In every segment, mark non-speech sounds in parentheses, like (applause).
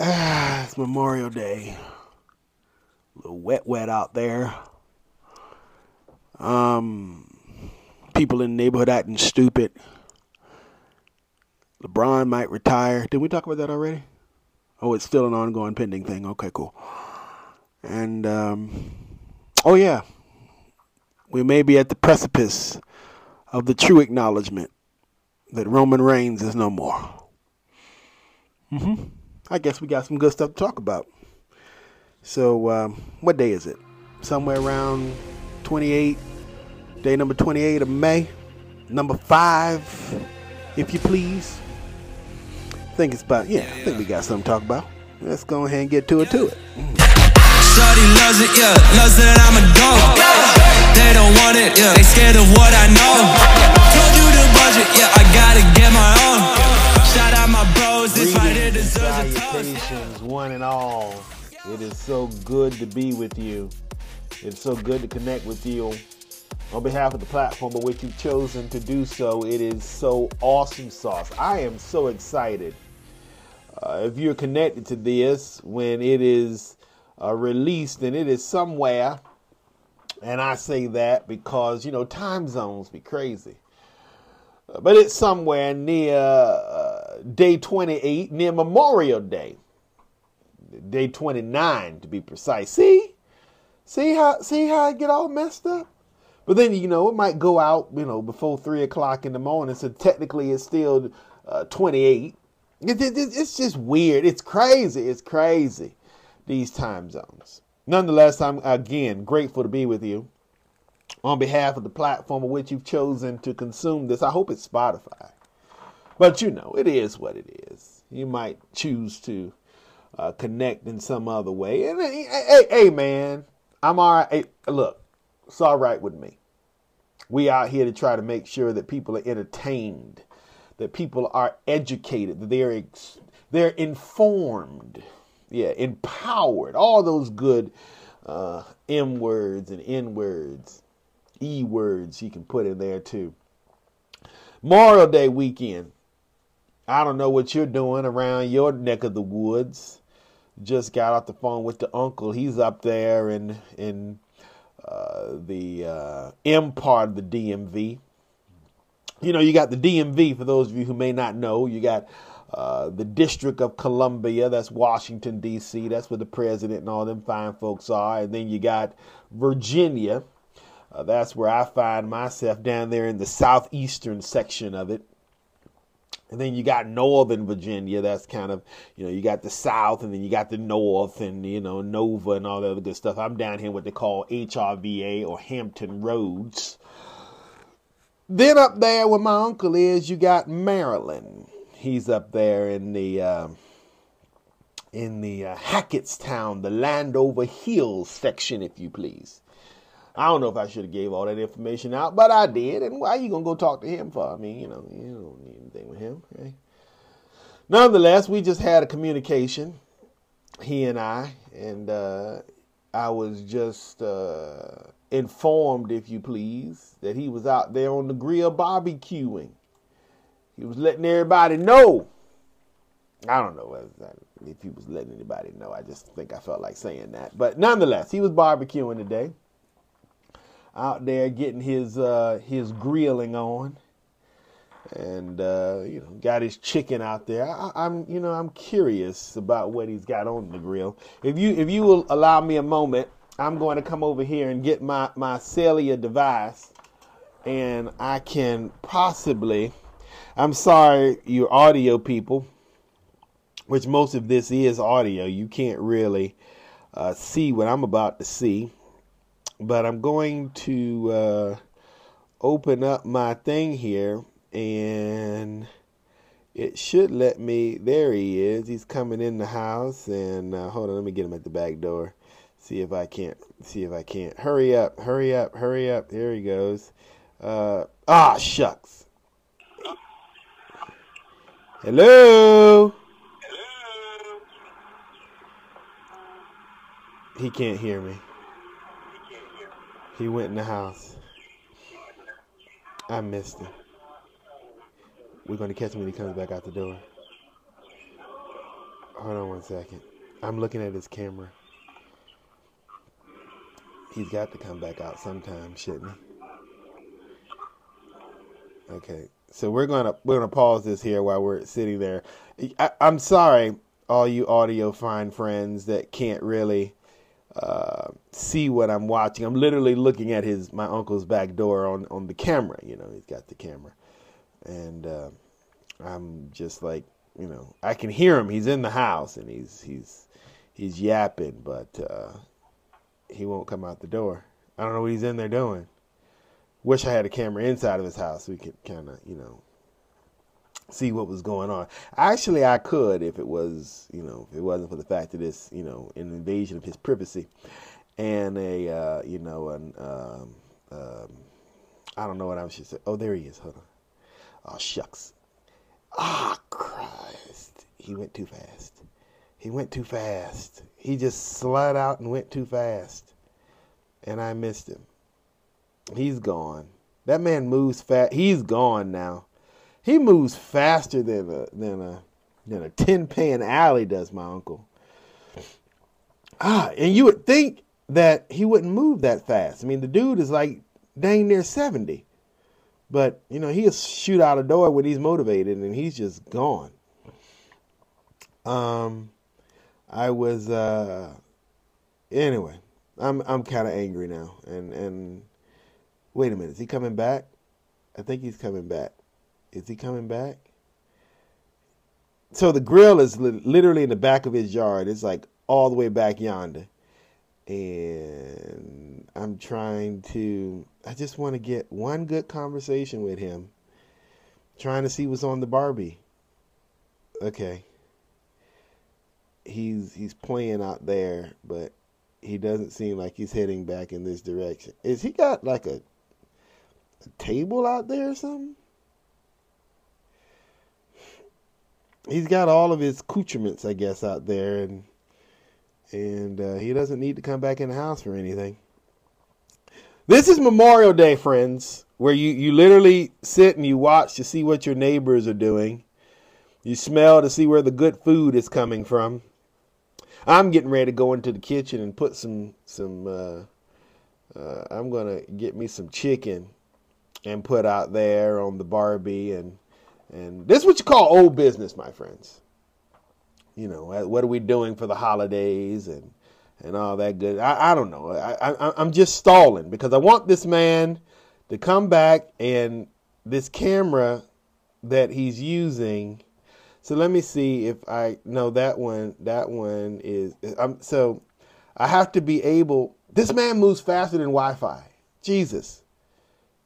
Ah, it's Memorial Day. A little wet, wet out there. Um, people in the neighborhood acting stupid. LeBron might retire. Did we talk about that already? Oh, it's still an ongoing pending thing. Okay, cool. And um, oh yeah, we may be at the precipice of the true acknowledgement that Roman Reigns is no more. Mm-hmm. I guess we got some good stuff to talk about. So, um, what day is it? Somewhere around 28, day number 28 of May, number five, if you please. I think it's about, yeah, I think we got something to talk about. Let's go ahead and get to it, to it. Shorty loves it, yeah, loves that I'm a. They don't want it, yeah, they scared of what I know. Told you the budget, yeah, I gotta get my own. Shout out my bros, this right here deserves a toast. Salutations, one and all. It is so good to be with you. It's so good to connect with you. On behalf of the platform of which you've chosen to do so, it is so awesome sauce. I am so excited. Uh, if you're connected to this when it is uh, released, and it is somewhere, and I say that because, you know, time zones be crazy. But it's somewhere near uh, day 28, near Memorial Day day 29 to be precise. See? See how see how I get all messed up? But then you know it might go out you know before three o'clock in the morning, so technically it's still uh, 28. It, it, it's just weird. It's crazy. It's crazy. These time zones. Nonetheless, I'm again grateful to be with you. On behalf of the platform of which you've chosen to consume this, I hope it's Spotify. But you know, it is what it is. You might choose to uh, connect in some other way. And hey, hey, hey, man, I'm all right. Hey, look, it's all right with me. We out here to try to make sure that people are entertained, that people are educated, that they're ex- they're informed, yeah, empowered. All those good uh, M words and N words, E words you can put in there too. Memorial Day weekend. I don't know what you're doing around your neck of the woods just got off the phone with the uncle. He's up there in in uh, the uh, M part of the DMV. You know, you got the DMV. For those of you who may not know, you got uh, the District of Columbia. That's Washington D.C. That's where the president and all them fine folks are. And then you got Virginia. Uh, that's where I find myself down there in the southeastern section of it. And then you got Northern Virginia. That's kind of, you know, you got the South and then you got the North and, you know, Nova and all that other good stuff. I'm down here what they call HRVA or Hampton Roads. Then up there where my uncle is, you got Maryland. He's up there in the, uh, in the uh, Hackettstown, the Landover Hills section, if you please. I don't know if I should have gave all that information out, but I did. And why are you gonna go talk to him for? I mean, you know, you don't need anything with him. Okay? Nonetheless, we just had a communication, he and I, and uh, I was just uh, informed, if you please, that he was out there on the grill barbecuing. He was letting everybody know. I don't know if he was letting anybody know. I just think I felt like saying that. But nonetheless, he was barbecuing today out there getting his uh, his grilling on, and uh, you know got his chicken out there. I, am you know I'm curious about what he's got on the grill. If you if you will allow me a moment, I'm going to come over here and get my my cellular device, and I can possibly. I'm sorry, you audio people, which most of this is audio. You can't really uh, see what I'm about to see but I'm going to uh, open up my thing here and it should let me there he is. He's coming in the house and uh, hold on let me get him at the back door. See if I can't see if I can't. Hurry up hurry up hurry up. There he goes. Uh, ah shucks. Hello. hello he can't hear me he went in the house. I missed him. We're going to catch him when he comes back out the door. Hold on one second. I'm looking at his camera. He's got to come back out sometime, shouldn't he? Okay, so we're gonna we're gonna pause this here while we're sitting there. I, am sorry, all you audio fine friends that can't really uh, see what I'm watching. I'm literally looking at his my uncle's back door on on the camera. You know, he's got the camera, and uh, I'm just like, you know, I can hear him. He's in the house and he's he's he's yapping, but uh, he won't come out the door. I don't know what he's in there doing. Wish I had a camera inside of his house so we could kind of, you know, see what was going on. Actually, I could if it was, you know, if it wasn't for the fact that it's, you know, an invasion of his privacy and a, uh, you know, an, um, um, I don't know what I should say. Oh, there he is. Hold on. Oh, shucks. Ah, Christ. He went too fast. He went too fast. He just slid out and went too fast. And I missed him. He's gone. That man moves fast. He's gone now. He moves faster than a than a than a tin pan alley does, my uncle. Ah, and you would think that he wouldn't move that fast. I mean, the dude is like dang near seventy, but you know he'll shoot out a door when he's motivated, and he's just gone. Um, I was uh, anyway. I'm I'm kind of angry now, and and Wait a minute, is he coming back? I think he's coming back. Is he coming back? So the grill is li- literally in the back of his yard. It's like all the way back yonder. And I'm trying to, I just want to get one good conversation with him. Trying to see what's on the Barbie. Okay. He's he's playing out there, but he doesn't seem like he's heading back in this direction. Is he got like a a table out there or something? He's got all of his accoutrements, I guess, out there, and and uh, he doesn't need to come back in the house for anything. This is Memorial Day, friends, where you, you literally sit and you watch to see what your neighbors are doing. You smell to see where the good food is coming from. I'm getting ready to go into the kitchen and put some some. Uh, uh, I'm gonna get me some chicken and put out there on the Barbie and and this is what you call old business, my friends. You know, uh, what are we doing for the holidays and and all that good. I, I don't know. I, I I'm just stalling because I want this man to come back and this camera that he's using. So let me see if I know that one. That one is. I'm so I have to be able. This man moves faster than Wi-Fi. Jesus.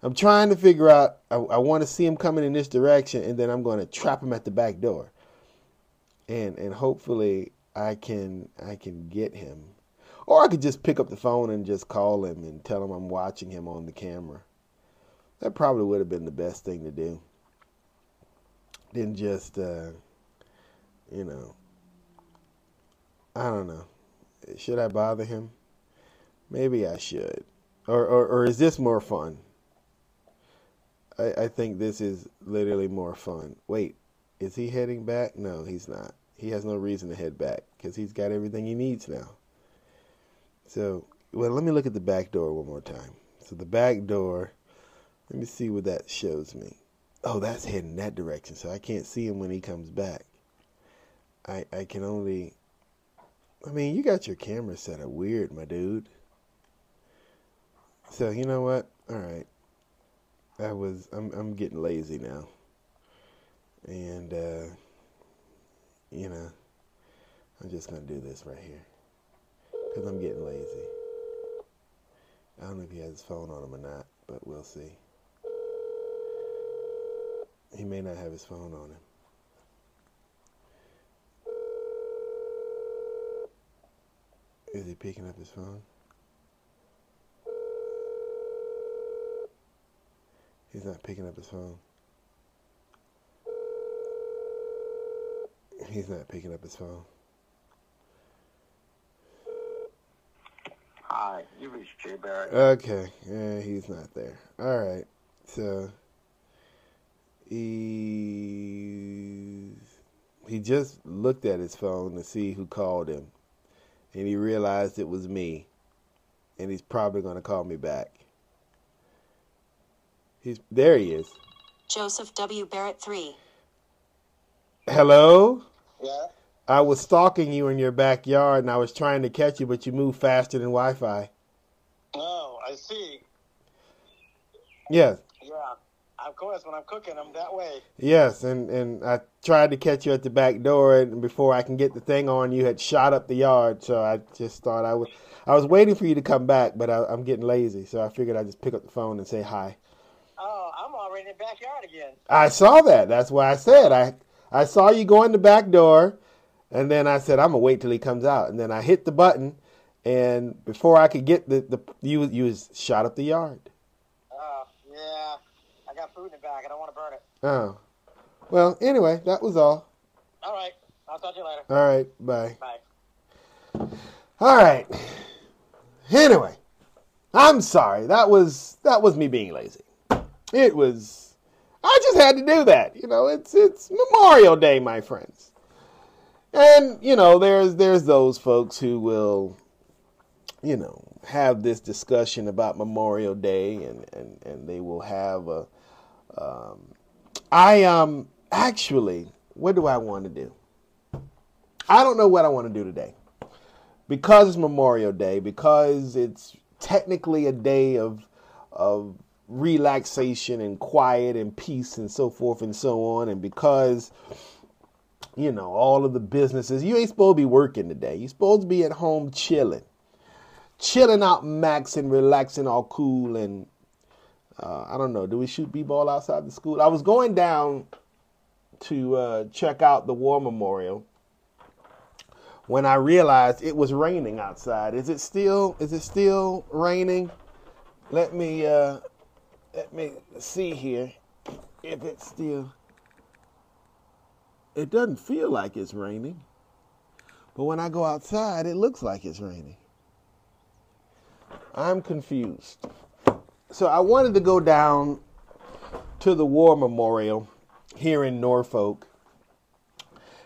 I'm trying to figure out. I, I want to see him coming in this direction, and then I'm going to trap him at the back door, and and hopefully I can I can get him, or I could just pick up the phone and just call him and tell him I'm watching him on the camera. That probably would have been the best thing to do. Then just, uh, you know, I don't know. Should I bother him? Maybe I should. Or, or, or is this more fun? I, I think this is literally more fun. Wait, is he heading back? No, he's not. He has no reason to head back because he's got everything he needs now. So, well, let me look at the back door one more time. So the back door, let me see what that shows me. Oh, that's heading that direction, so I can't see him when he comes back. I I can only. I mean, you got your camera set up weird, my dude. So you know what? All right. I was I'm I'm getting lazy now, and uh, you know I'm just gonna do this right here because I'm getting lazy. I don't know if he has his phone on him or not, but we'll see. He may not have his phone on him. Is he picking up his phone? He's not picking up his phone. He's not picking up his phone. Hi, you reached Jay Barrett. Okay, yeah, he's not there. All right, so he's he just looked at his phone to see who called him, and he realized it was me, and he's probably going to call me back. He's there. He is. Joseph W. Barrett 3. Hello. Yeah? I was stalking you in your backyard, and I was trying to catch you, but you moved faster than Wi-Fi. Oh, I see. Yes. Yeah. Of course, when I'm cooking, I'm that way. Yes, and, and I tried to catch you at the back door, and before I can get the thing on, you had shot up the yard. So I just thought I would. I was waiting for you to come back, but I, I'm getting lazy, so I figured I'd just pick up the phone and say hi. Oh, I'm already in the backyard again. I saw that. That's why I said I. I saw you go in the back door, and then I said I'm gonna wait till he comes out, and then I hit the button, and before I could get the the you you was shot up the yard. Oh, yeah. I got food in the back. I don't want to burn it. Oh, well. Anyway, that was all. All right. I'll talk to you later. All right. Bye. Bye. All right. Anyway, I'm sorry. That was that was me being lazy. It was. I just had to do that. You know, it's it's Memorial Day, my friends. And you know, there's there's those folks who will, you know, have this discussion about Memorial Day, and and and they will have a. Um, I um actually, what do I want to do? I don't know what I want to do today because it's Memorial Day, because it's technically a day of of relaxation and quiet and peace and so forth and so on, and because you know all of the businesses, you ain't supposed to be working today. You're supposed to be at home chilling, chilling out, maxing, relaxing, all cool and. Uh, I don't know. Do we shoot b-ball outside the school? I was going down to uh, check out the war memorial when I realized it was raining outside. Is it still is it still raining? Let me uh let me see here if it's still It doesn't feel like it's raining. But when I go outside, it looks like it's raining. I'm confused. So I wanted to go down to the war memorial here in Norfolk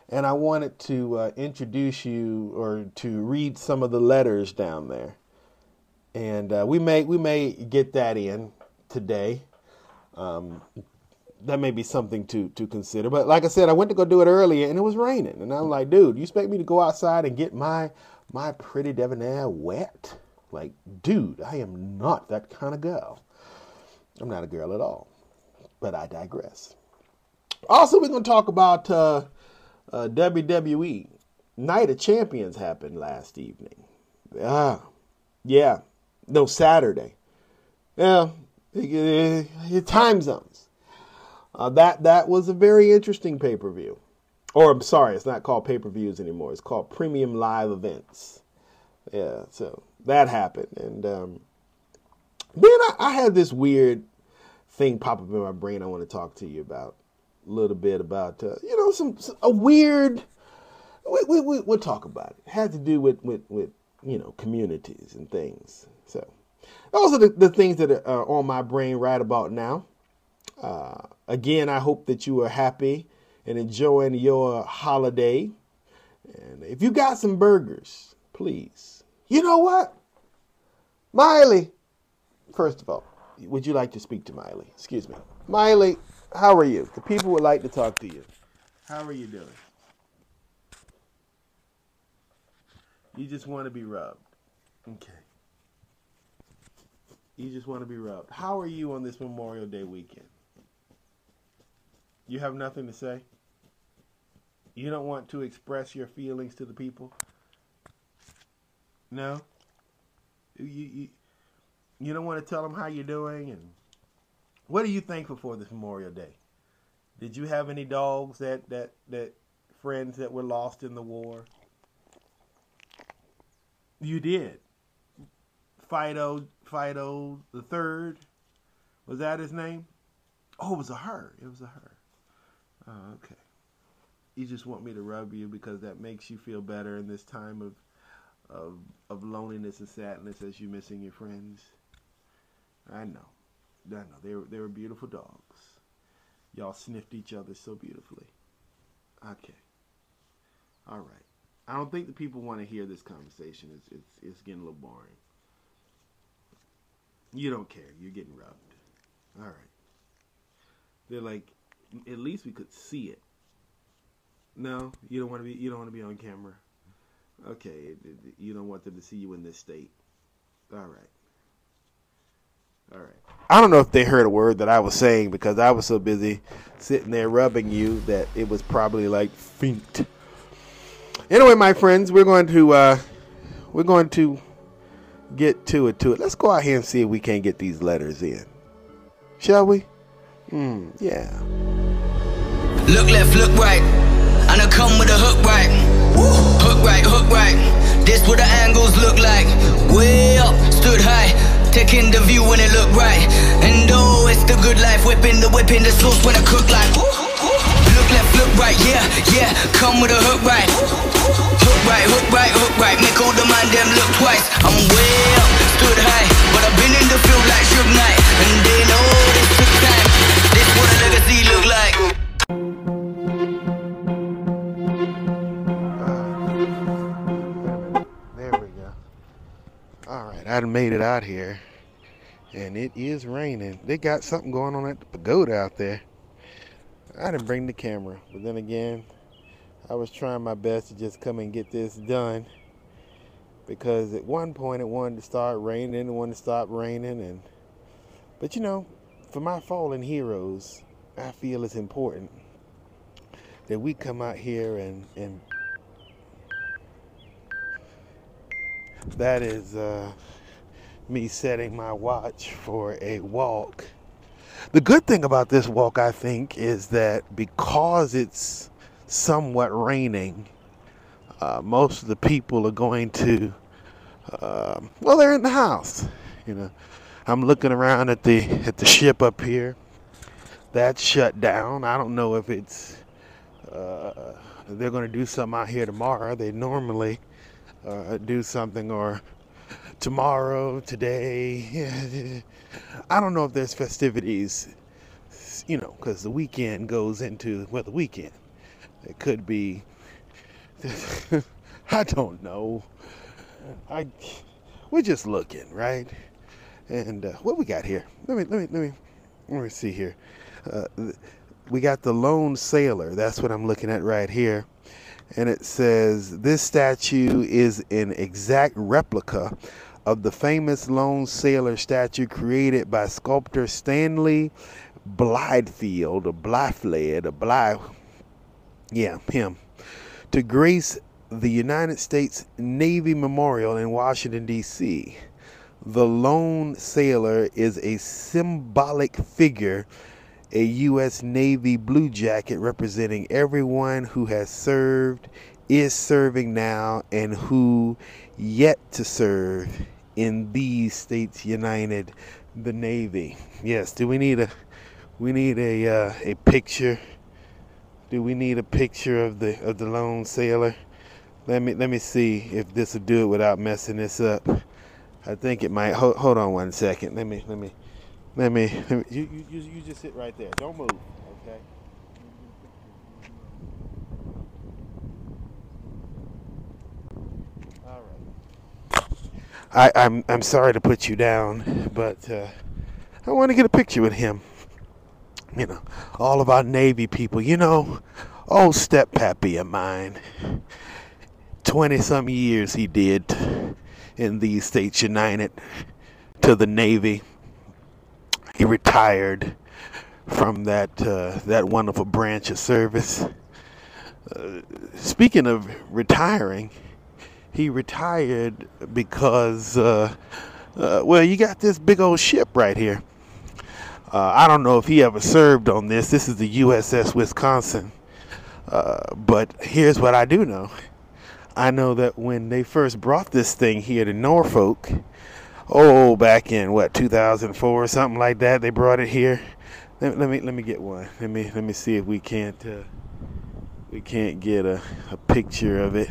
and I wanted to uh, introduce you or to read some of the letters down there. And uh, we may we may get that in today. Um, that may be something to to consider. But like I said, I went to go do it earlier, and it was raining, and I'm like, dude, you expect me to go outside and get my my pretty debonair wet? Like, dude, I am not that kind of girl. I'm not a girl at all. But I digress. Also, we're to talk about. Uh, uh, WWE Night of Champions happened last evening. Ah, yeah, no Saturday. Yeah, time zones. Uh, that that was a very interesting pay per view. Or I'm sorry, it's not called pay per views anymore. It's called premium live events. Yeah, so that happened, and um, then I, I had this weird thing pop up in my brain. I want to talk to you about a little bit about uh, you know some, some, a weird. We, we, we we'll talk about it. it. Had to do with with with you know communities and things. So those are the, the things that are on my brain right about now. Uh, again, I hope that you are happy and enjoying your holiday. And if you got some burgers, please. You know what, Miley. First of all, would you like to speak to Miley? Excuse me, Miley how are you? The people would like to talk to you. How are you doing? You just want to be rubbed. Okay. You just want to be rubbed. How are you on this Memorial Day weekend? You have nothing to say? You don't want to express your feelings to the people? No? You, you, you don't want to tell them how you're doing and what are you thankful for this Memorial Day? Did you have any dogs that that that friends that were lost in the war? You did. Fido Fido the third. Was that his name? Oh, it was a her. It was a her. Oh, okay. You just want me to rub you because that makes you feel better in this time of of of loneliness and sadness as you're missing your friends. I know. I know they were they were beautiful dogs. Y'all sniffed each other so beautifully. Okay. All right. I don't think the people want to hear this conversation. It's it's it's getting a little boring. You don't care. You're getting rubbed. All right. They're like, at least we could see it. No, you don't want to be. You don't want to be on camera. Okay, you don't want them to see you in this state. All right. All right. I don't know if they heard a word that I was saying because I was so busy sitting there rubbing you that it was probably like faint. Anyway, my friends, we're going to uh, we're going to get to it. To it. Let's go out here and see if we can't get these letters in. Shall we? Hmm. Yeah. Look left, look right. And I come with a hook right. Hook right, hook right. This what the angles look like. Way up, stood high. Taking the view when it look right. And oh, it's the good life. Whipping the whip in the sauce when I cook like. Look left, look right, yeah, yeah. Come with a hook right. Hook right, hook right, hook right. Make all the man them look twice. I'm way up, stood high. But I've been in the field like Suge Knight. And they know this took time. This what a legacy look like. There we go. All right, I made it out here, and it is raining. They got something going on at the pagoda out there. I didn't bring the camera, but then again, I was trying my best to just come and get this done because at one point it wanted to start raining, and it wanted to stop raining, and but you know, for my fallen heroes, I feel it's important that we come out here and and that is uh, me setting my watch for a walk. The good thing about this walk, I think, is that because it's somewhat raining, uh, most of the people are going to, uh, well, they're in the house. You know, I'm looking around at the at the ship up here. That's shut down. I don't know if it's uh, they're going to do something out here tomorrow. They normally uh, do something or tomorrow, today. (laughs) I don't know if there's festivities, you know, because the weekend goes into, well, the weekend. It could be, (laughs) I don't know. I, we're just looking, right? And uh, what we got here? Let me, let me, let me, let me see here. Uh, we got the lone sailor. That's what I'm looking at right here and it says this statue is an exact replica of the famous lone sailor statue created by sculptor Stanley Blythefield or Blyfled or Bly yeah him to grace the United States Navy Memorial in Washington D.C. The lone sailor is a symbolic figure a U.S. Navy blue jacket representing everyone who has served, is serving now, and who yet to serve in these states united, the Navy. Yes, do we need a we need a uh, a picture? Do we need a picture of the of the lone sailor? Let me let me see if this will do it without messing this up. I think it might. Hold, hold on one second. Let me let me let me, let me you, you, you just sit right there. Don't move, okay? All right. I, I'm I'm sorry to put you down, but uh, I want to get a picture with him. You know, all of our Navy people. You know, old step pappy of mine. Twenty some years he did in these states united to the Navy he retired from that uh, that wonderful branch of service. Uh, speaking of retiring, he retired because, uh, uh well, you got this big old ship right here. Uh, I don't know if he ever served on this. This is the USS Wisconsin. Uh, but here's what I do know. I know that when they first brought this thing here to Norfolk, oh back in what 2004 or something like that they brought it here let, let me let me get one let me let me see if we can't uh, we can't get a, a picture of it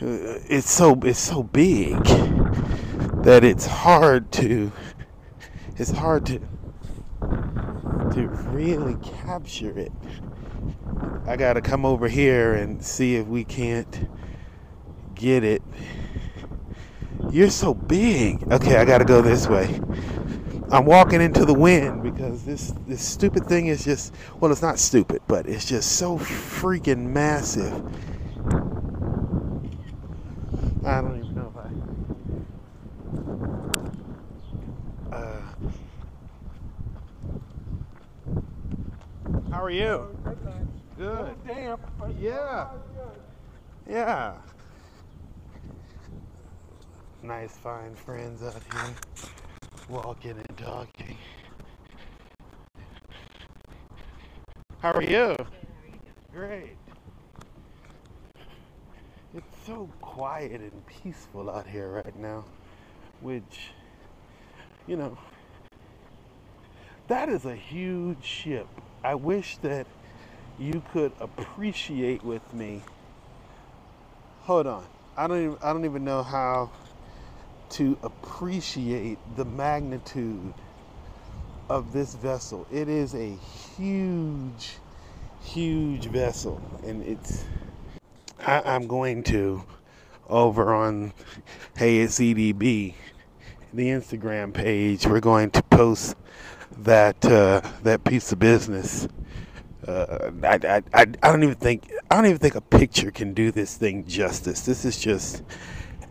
it's so it's so big that it's hard to it's hard to to really capture it I gotta come over here and see if we can't get it. You're so big. Okay, I gotta go this way. I'm walking into the wind because this this stupid thing is just well, it's not stupid, but it's just so freaking massive. I don't even know if I. Uh, how are you? Good. Damn. Yeah. Yeah. Nice, fine friends out here walking and talking. How are you? Great. So quiet and peaceful out here right now, which, you know, that is a huge ship. I wish that you could appreciate with me. Hold on. I don't even I don't even know how to appreciate the magnitude of this vessel. It is a huge, huge vessel, and it's. I, I'm going to over on Hey It's EDB, the Instagram page. We're going to post that uh, that piece of business. Uh, I, I, I, don't even think I don't even think a picture can do this thing justice. This is just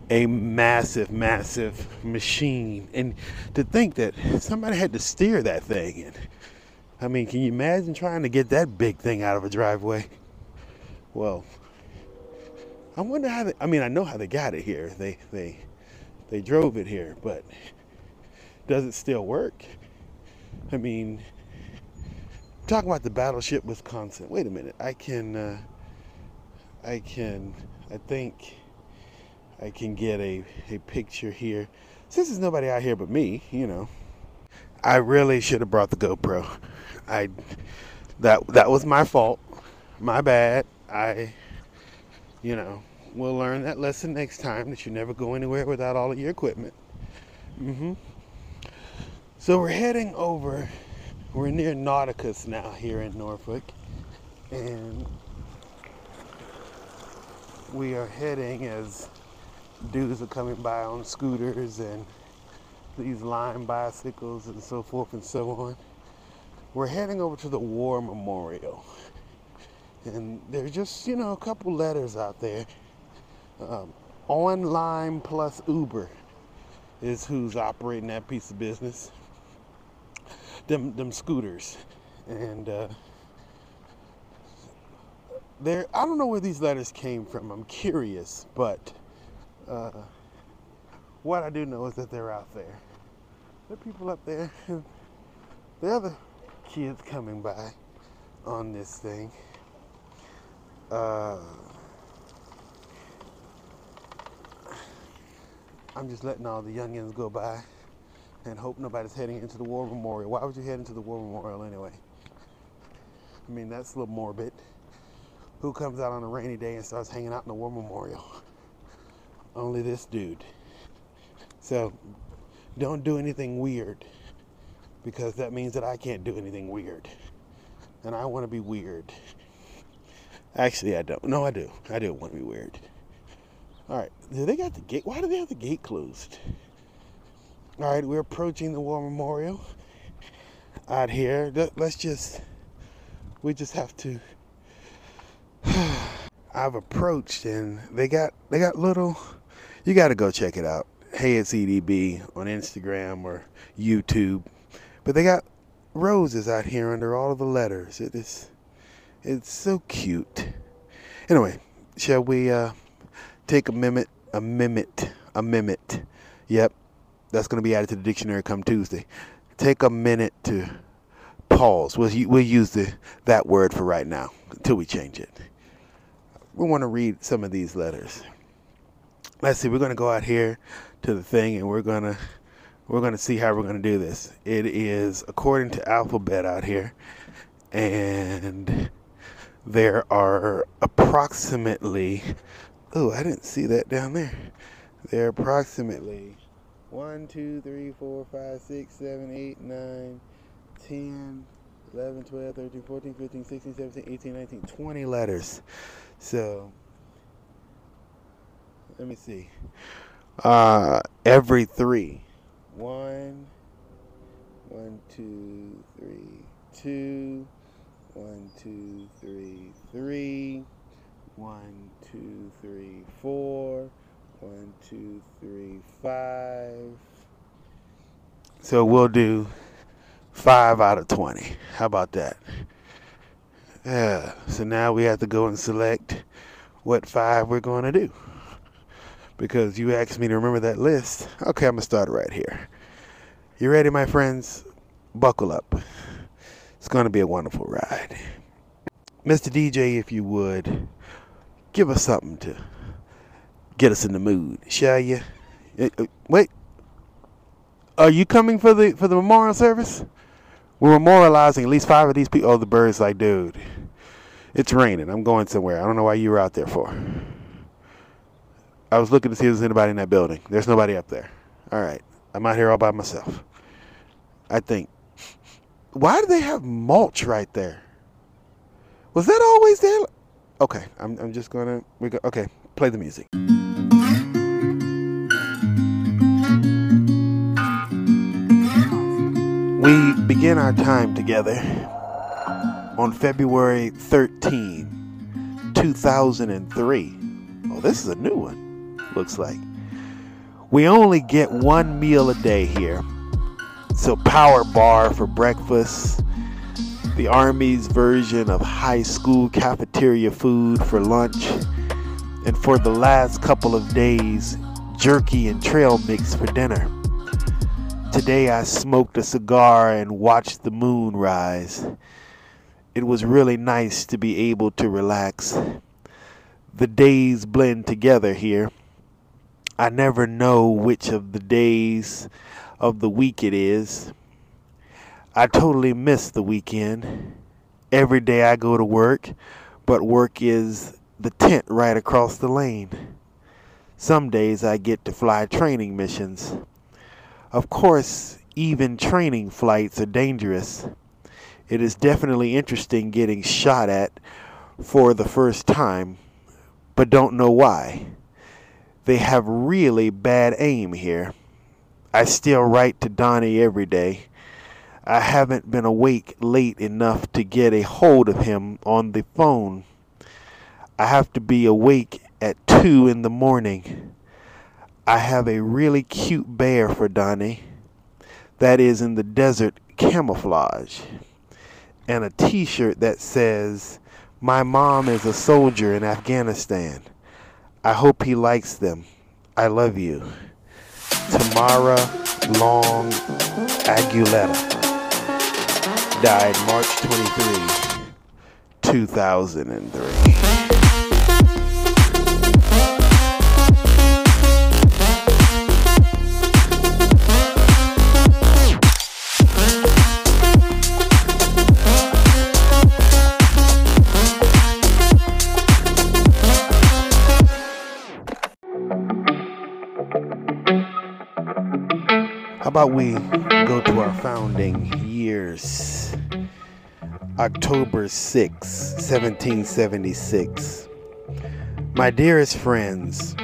a massive, massive machine. And to think that somebody had to steer that thing. And I mean, can you imagine trying to get that big thing out of a driveway? Well, I wonder how they, I mean, I know how they got it here. They, they, they drove it here, but does it still work? I mean, talking about the battleship Wisconsin. Wait a minute. I can, uh, I can, I think I can get a, a picture here. Since there's nobody out here but me, you know, I really should have brought the GoPro. I that that was my fault. My bad. I you know, we'll learn that lesson next time that you never go anywhere without all of your equipment. Mm-hmm. So we're heading over. We're near Nauticus now here in Norfolk. And we are heading as dudes are coming by on scooters and these Lime bicycles and so forth and so on. We're heading over to the War Memorial. And there's just, you know, a couple letters out there. Um, on Lime plus Uber is who's operating that piece of business. Them, them scooters. And uh, there, I don't know where these letters came from. I'm curious, but uh, what I do know is that they're out there. There are people up there. The other kids coming by on this thing. Uh, I'm just letting all the youngins go by and hope nobody's heading into the war memorial. Why would you head into the war memorial anyway? I mean, that's a little morbid. Who comes out on a rainy day and starts hanging out in the war memorial? Only this dude. So don't do anything weird because that means that I can't do anything weird. And I want to be weird. Actually, I don't. No, I do. I do want to be weird. All right. Do they got the gate? Why do they have the gate closed? All right, we're approaching the War Memorial out here. Let's just, we just have to. (sighs) I've approached and they got they got little you got to go check it out. Hey, it's EDB on Instagram or YouTube. But they got roses out here under all of the letters. It is, it's so cute. Anyway, shall we uh, take a minute, a minute, a minute? Yep, that's going to be added to the dictionary come Tuesday. Take a minute to pause. We'll, we'll use the, that word for right now until we change it. We want to read some of these letters let's see we're going to go out here to the thing and we're going to we're going to see how we're going to do this it is according to alphabet out here and there are approximately oh i didn't see that down there are approximately 1 2 3 4 5 6 7 8 9 10 11, 12, 13, 14, 15, 16, 17, 18, 19, 20 letters. So, let me see. Uh, every three. One, one, two, three, two, one, two, three, three, one, two, three, four, one, two, three, five. So we'll do five out of 20. How about that? Yeah, so now we have to go and select what five we're going to do. Because you asked me to remember that list. Okay, I'm going to start right here. You ready, my friends? Buckle up. It's going to be a wonderful ride. Mr. DJ, if you would, give us something to get us in the mood, shall you? Uh, uh, Wait. Are you coming for the for the memorial service? We're memorializing at least five of these people. Oh, the bird's like, dude, it's raining. I'm going somewhere. I don't know why you were out there for. I was looking to see if there's anybody in that building. There's nobody up there. All right. I'm out here all by myself. I think. Why do they have mulch right there? Was that always there? Okay, I'm, I'm just gonna. We go. Okay, play the music. We begin our time together on February 13, 2003. Oh, this is a new one, looks like. We only get one meal a day here. So, power bar for breakfast, the Army's version of high school cafeteria food for lunch, and for the last couple of days, jerky and trail mix for dinner. Today I smoked a cigar and watched the moon rise. It was really nice to be able to relax. The days blend together here. I never know which of the days of the week it is. I totally miss the weekend. Every day I go to work, but work is the tent right across the lane. Some days I get to fly training missions. Of course, even training flights are dangerous. It is definitely interesting getting shot at for the first time, but don't know why. They have really bad aim here. I still write to Donnie every day. I haven't been awake late enough to get a hold of him on the phone. I have to be awake at 2 in the morning. I have a really cute bear for Donnie that is in the desert camouflage and a t shirt that says, My mom is a soldier in Afghanistan. I hope he likes them. I love you. Tamara Long Archuleta died March 23, 2003. About we go to our founding years? October 6, 1776. My dearest friends,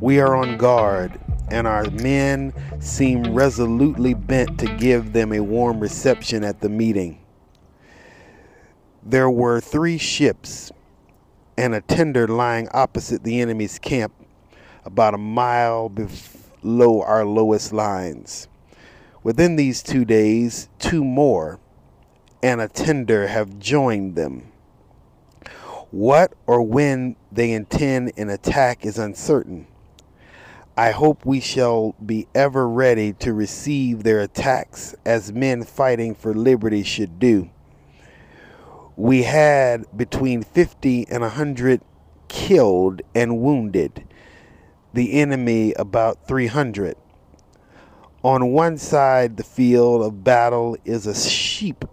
we are on guard, and our men seem resolutely bent to give them a warm reception at the meeting. There were three ships and a tender lying opposite the enemy's camp about a mile below our lowest lines. Within these two days, two more and a tender have joined them. What or when they intend an attack is uncertain. I hope we shall be ever ready to receive their attacks as men fighting for liberty should do. We had between 50 and a 100 killed and wounded, the enemy about 300. On one side, the field of battle is a sheep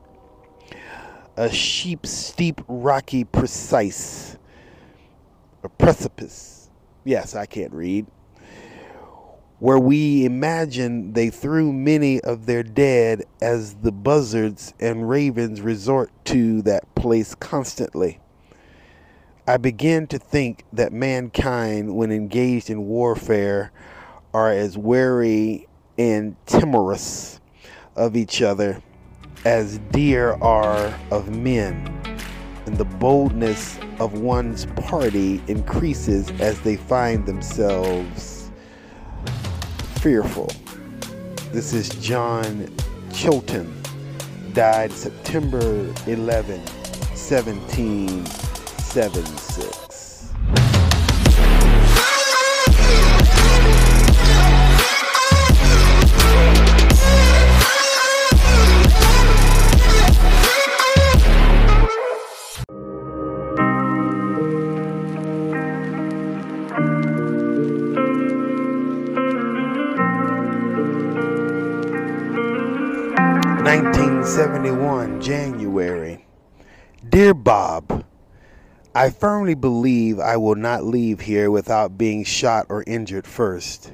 a sheep steep rocky precise a precipice yes i can't read where we imagine they threw many of their dead as the buzzards and ravens resort to that place constantly. I begin to think that mankind, when engaged in warfare, are as wary and timorous of each other as deer are of men, and the boldness of one's party increases as they find themselves fearful. This is John Chilton, died September 11, 1776. 1971, January. Dear Bob, I firmly believe I will not leave here without being shot or injured first.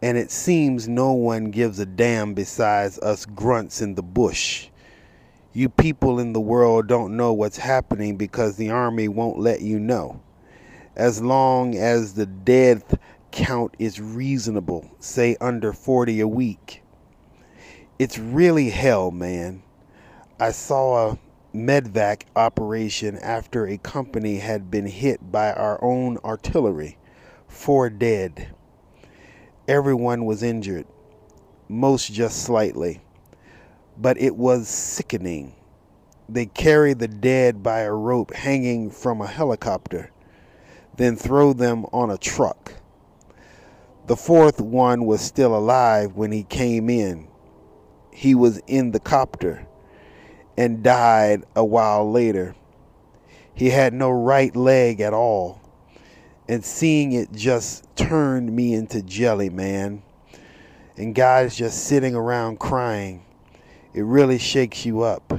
And it seems no one gives a damn besides us grunts in the bush. You people in the world don't know what's happening because the army won't let you know. As long as the death count is reasonable, say under 40 a week it's really hell, man. I saw a medevac operation after a company had been hit by our own artillery. Four dead. Everyone was injured, most just slightly. But it was sickening. They carry the dead by a rope hanging from a helicopter, then throw them on a truck. The fourth one was still alive when he came in he was in the copter and died a while later. He had no right leg at all. And seeing it just turned me into jelly, man. And guys just sitting around crying. It really shakes you up.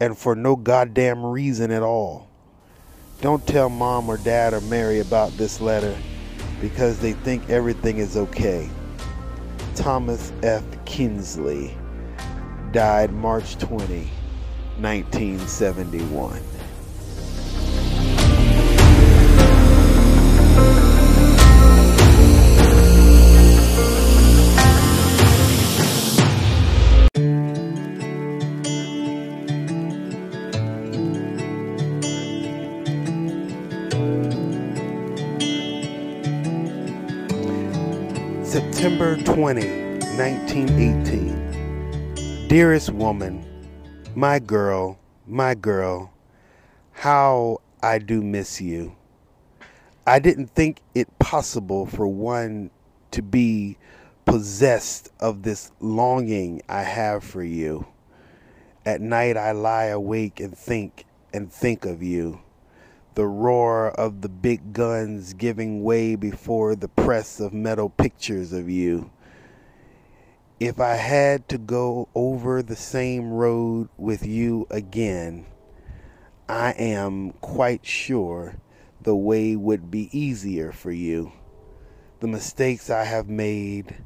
And for no goddamn reason at all. Don't tell mom or dad or Mary about this letter because they think everything is okay. Thomas F. Kinsley, died March 20, 1971. September 20, 1918. Dearest woman, my girl, my girl, how I do miss you. I didn't think it possible for one to be possessed of this longing I have for you. At night I lie awake and think and think of you the roar of the big guns giving way before the press of metal pictures of you. If I had to go over the same road with you again, I am quite sure the way would be easier for you. The mistakes I have made,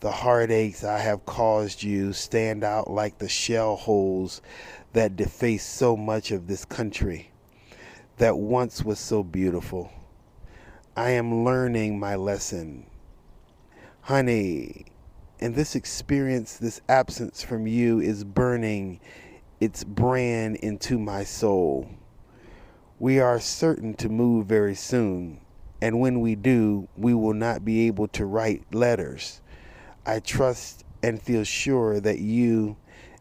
the heartaches I have caused you stand out like the shell holes that deface so much of this country that once was so beautiful. I am learning my lesson. Honey, and this experience, this absence from you is burning its brand into my soul. We are certain to move very soon, and when we do, we will not be able to write letters. I trust and feel sure that you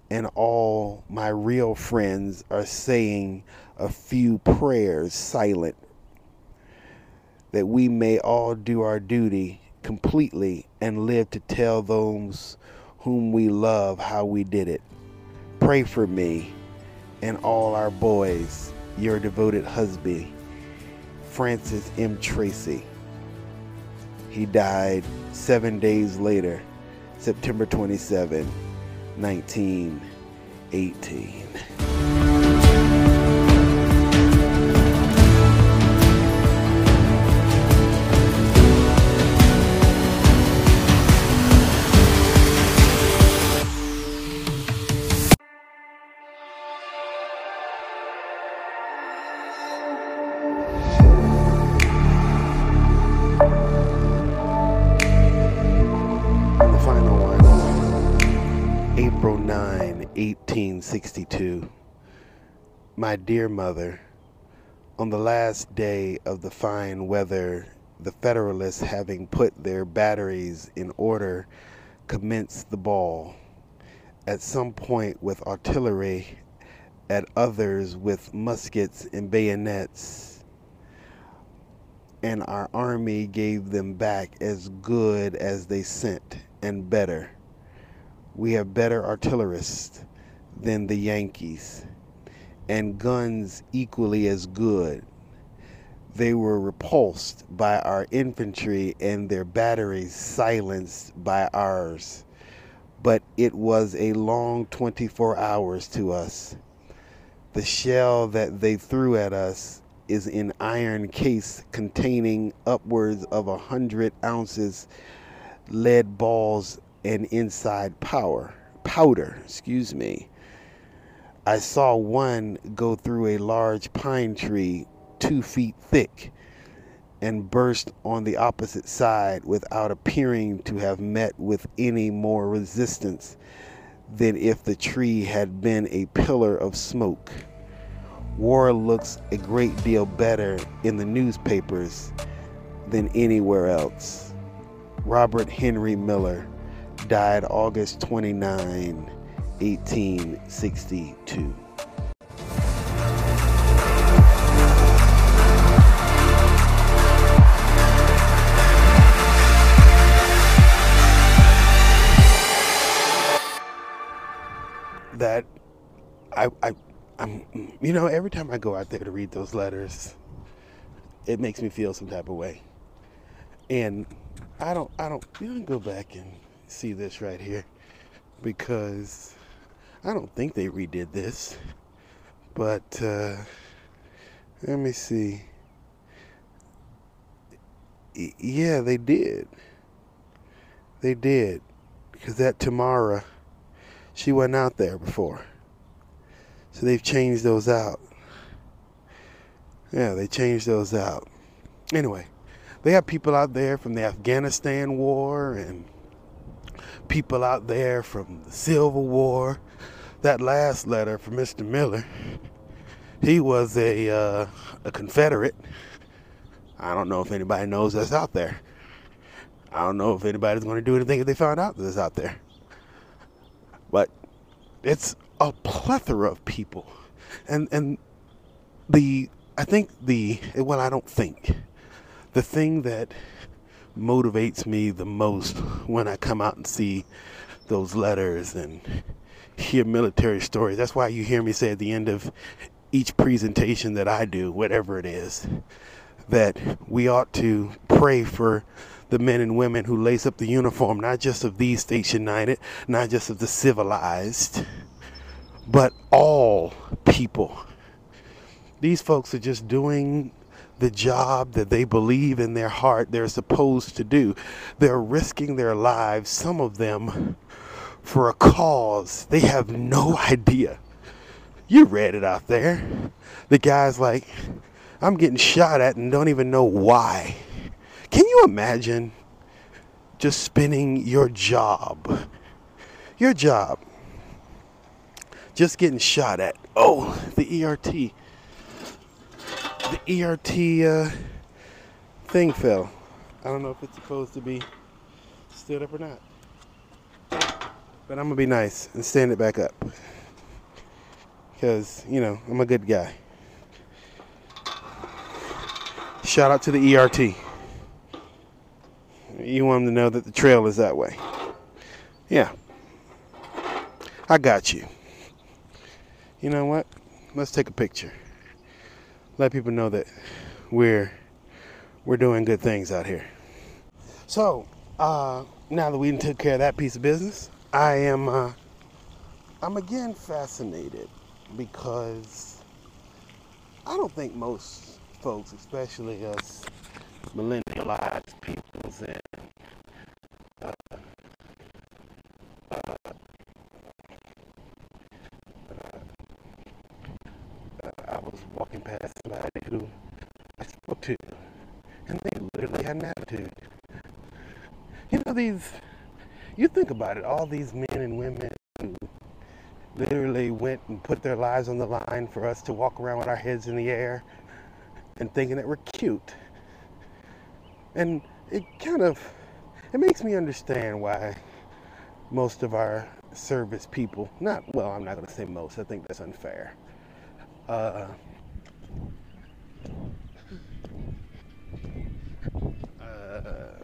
and all my real friends are saying a few prayers silent, that we may all do our duty completely and live to tell those whom we love how we did it. Pray for me and all our boys, your devoted husband, Francis M. Tracy. He died seven days later, September 27, 1918. My dear mother, on the last day of the fine weather, the Federalists, having put their batteries in order, commenced the ball. At some point with artillery, at others with muskets and bayonets. And our army gave them back as good as they sent, and better. We have better artillerists than the Yankees and guns equally as good. They were repulsed by our infantry and their batteries silenced by ours. But it was a long 24 hours to us. The shell that they threw at us is in iron case containing upwards of a hundred ounces lead balls and inside power powder excuse me I saw one go through a large pine tree two feet thick and burst on the opposite side without appearing to have met with any more resistance than if the tree had been a pillar of smoke. War looks a great deal better in the newspapers than anywhere else. Robert Henry Miller died August 29, 1862. That I, I, I'm, you know, every time I go out there to read those letters, it makes me feel some type of way. And I don't, I don't, you go back and see this right here because I don't think they redid this, but uh, let me see. Yeah, they did. They did. Because that Tamara, she wasn't out there before. So they've changed those out. Yeah, they changed those out. Anyway, they have people out there from the Afghanistan war and people out there from the Civil War. That last letter from Mr. Miller, he was a uh, a Confederate. I don't know if anybody knows that's out there. I don't know if anybody's going to do anything if they find out that it's out there. But it's a plethora of people, and and the I think the well I don't think the thing that motivates me the most when I come out and see those letters and hear military stories. That's why you hear me say at the end of each presentation that I do, whatever it is, that we ought to pray for the men and women who lace up the uniform, not just of these States United, not just of the civilized, but all people. These folks are just doing the job that they believe in their heart they're supposed to do. They're risking their lives, some of them, for a cause they have no (laughs) idea. You read it out there. The guy's like, I'm getting shot at and don't even know why. Can you imagine just spending your job, your job, just getting shot at? Oh, the ERT the ERT uh, thing fell. I don't know if it's supposed to be stood up or not. But I'm gonna be nice and stand it back up. Because, you know, I'm a good guy. Shout out to the ERT. You want them to know that the trail is that way. Yeah. I got you. You know what? Let's take a picture let people know that we're we're doing good things out here. So uh, now that we took care of that piece of business, I am uh, I'm again fascinated because I don't think most folks, especially us millennialized peoples and uh, I was walking past somebody who I spoke to, and they literally had an attitude. You know, these, you think about it, all these men and women who literally went and put their lives on the line for us to walk around with our heads in the air and thinking that we're cute. And it kind of it makes me understand why most of our service people, not well, I'm not going to say most. I think that's unfair. Uh, uh,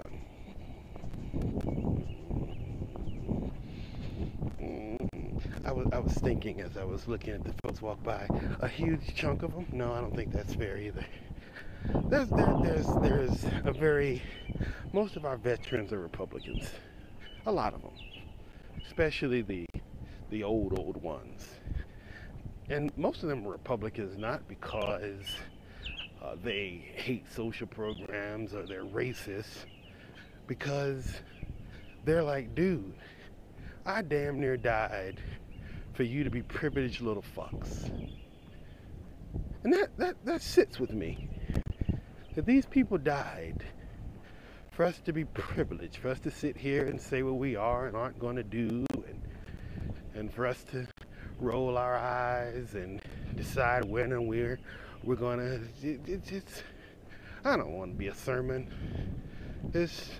I was I was thinking as I was looking at the folks walk by, a huge chunk of them. No, I don't think that's fair either. There's there, there's there's a very most of our veterans are Republicans, a lot of them, especially the the old old ones, and most of them are Republicans not because uh, they hate social programs or they're racist, because they're like, dude, I damn near died for you to be privileged little fucks. And that, that, that sits with me. That these people died for us to be privileged, for us to sit here and say what we are and aren't going to do, and, and for us to roll our eyes and decide when and where we're going to. It, it, it's, I don't want to be a sermon. It's,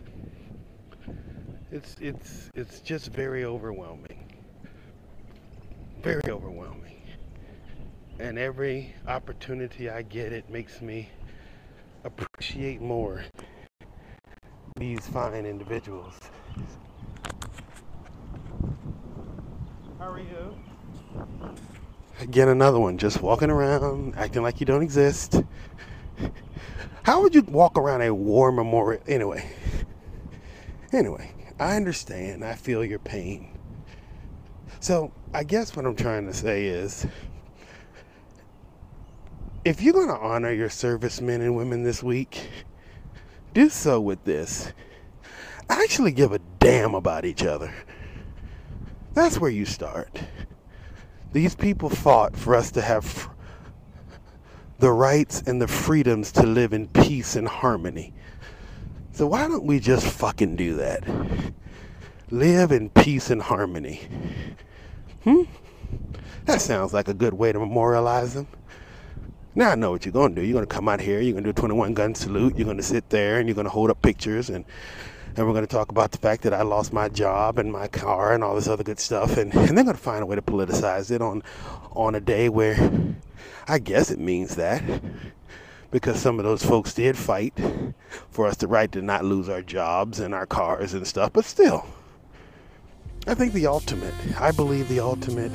it's, it's, it's just very overwhelming very overwhelming. And every opportunity I get, it makes me appreciate more these fine individuals. How are you? Again, another one, just walking around, acting like you don't exist. How would you walk around a war memorial? Anyway, anyway, I understand. I feel your pain. So, I guess what I'm trying to say is if you're going to honor your servicemen and women this week, do so with this. Actually, give a damn about each other. That's where you start. These people fought for us to have the rights and the freedoms to live in peace and harmony. So, why don't we just fucking do that? Live in peace and harmony. Hmm? That sounds like a good way to memorialize them. Now I know what you're going to do. You're going to come out here, you're going to do a 21 gun salute, you're going to sit there and you're going to hold up pictures and and we're going to talk about the fact that I lost my job and my car and all this other good stuff and, and they're going to find a way to politicize it on on a day where I guess it means that because some of those folks did fight for us the right to not lose our jobs and our cars and stuff, but still I think the ultimate, I believe the ultimate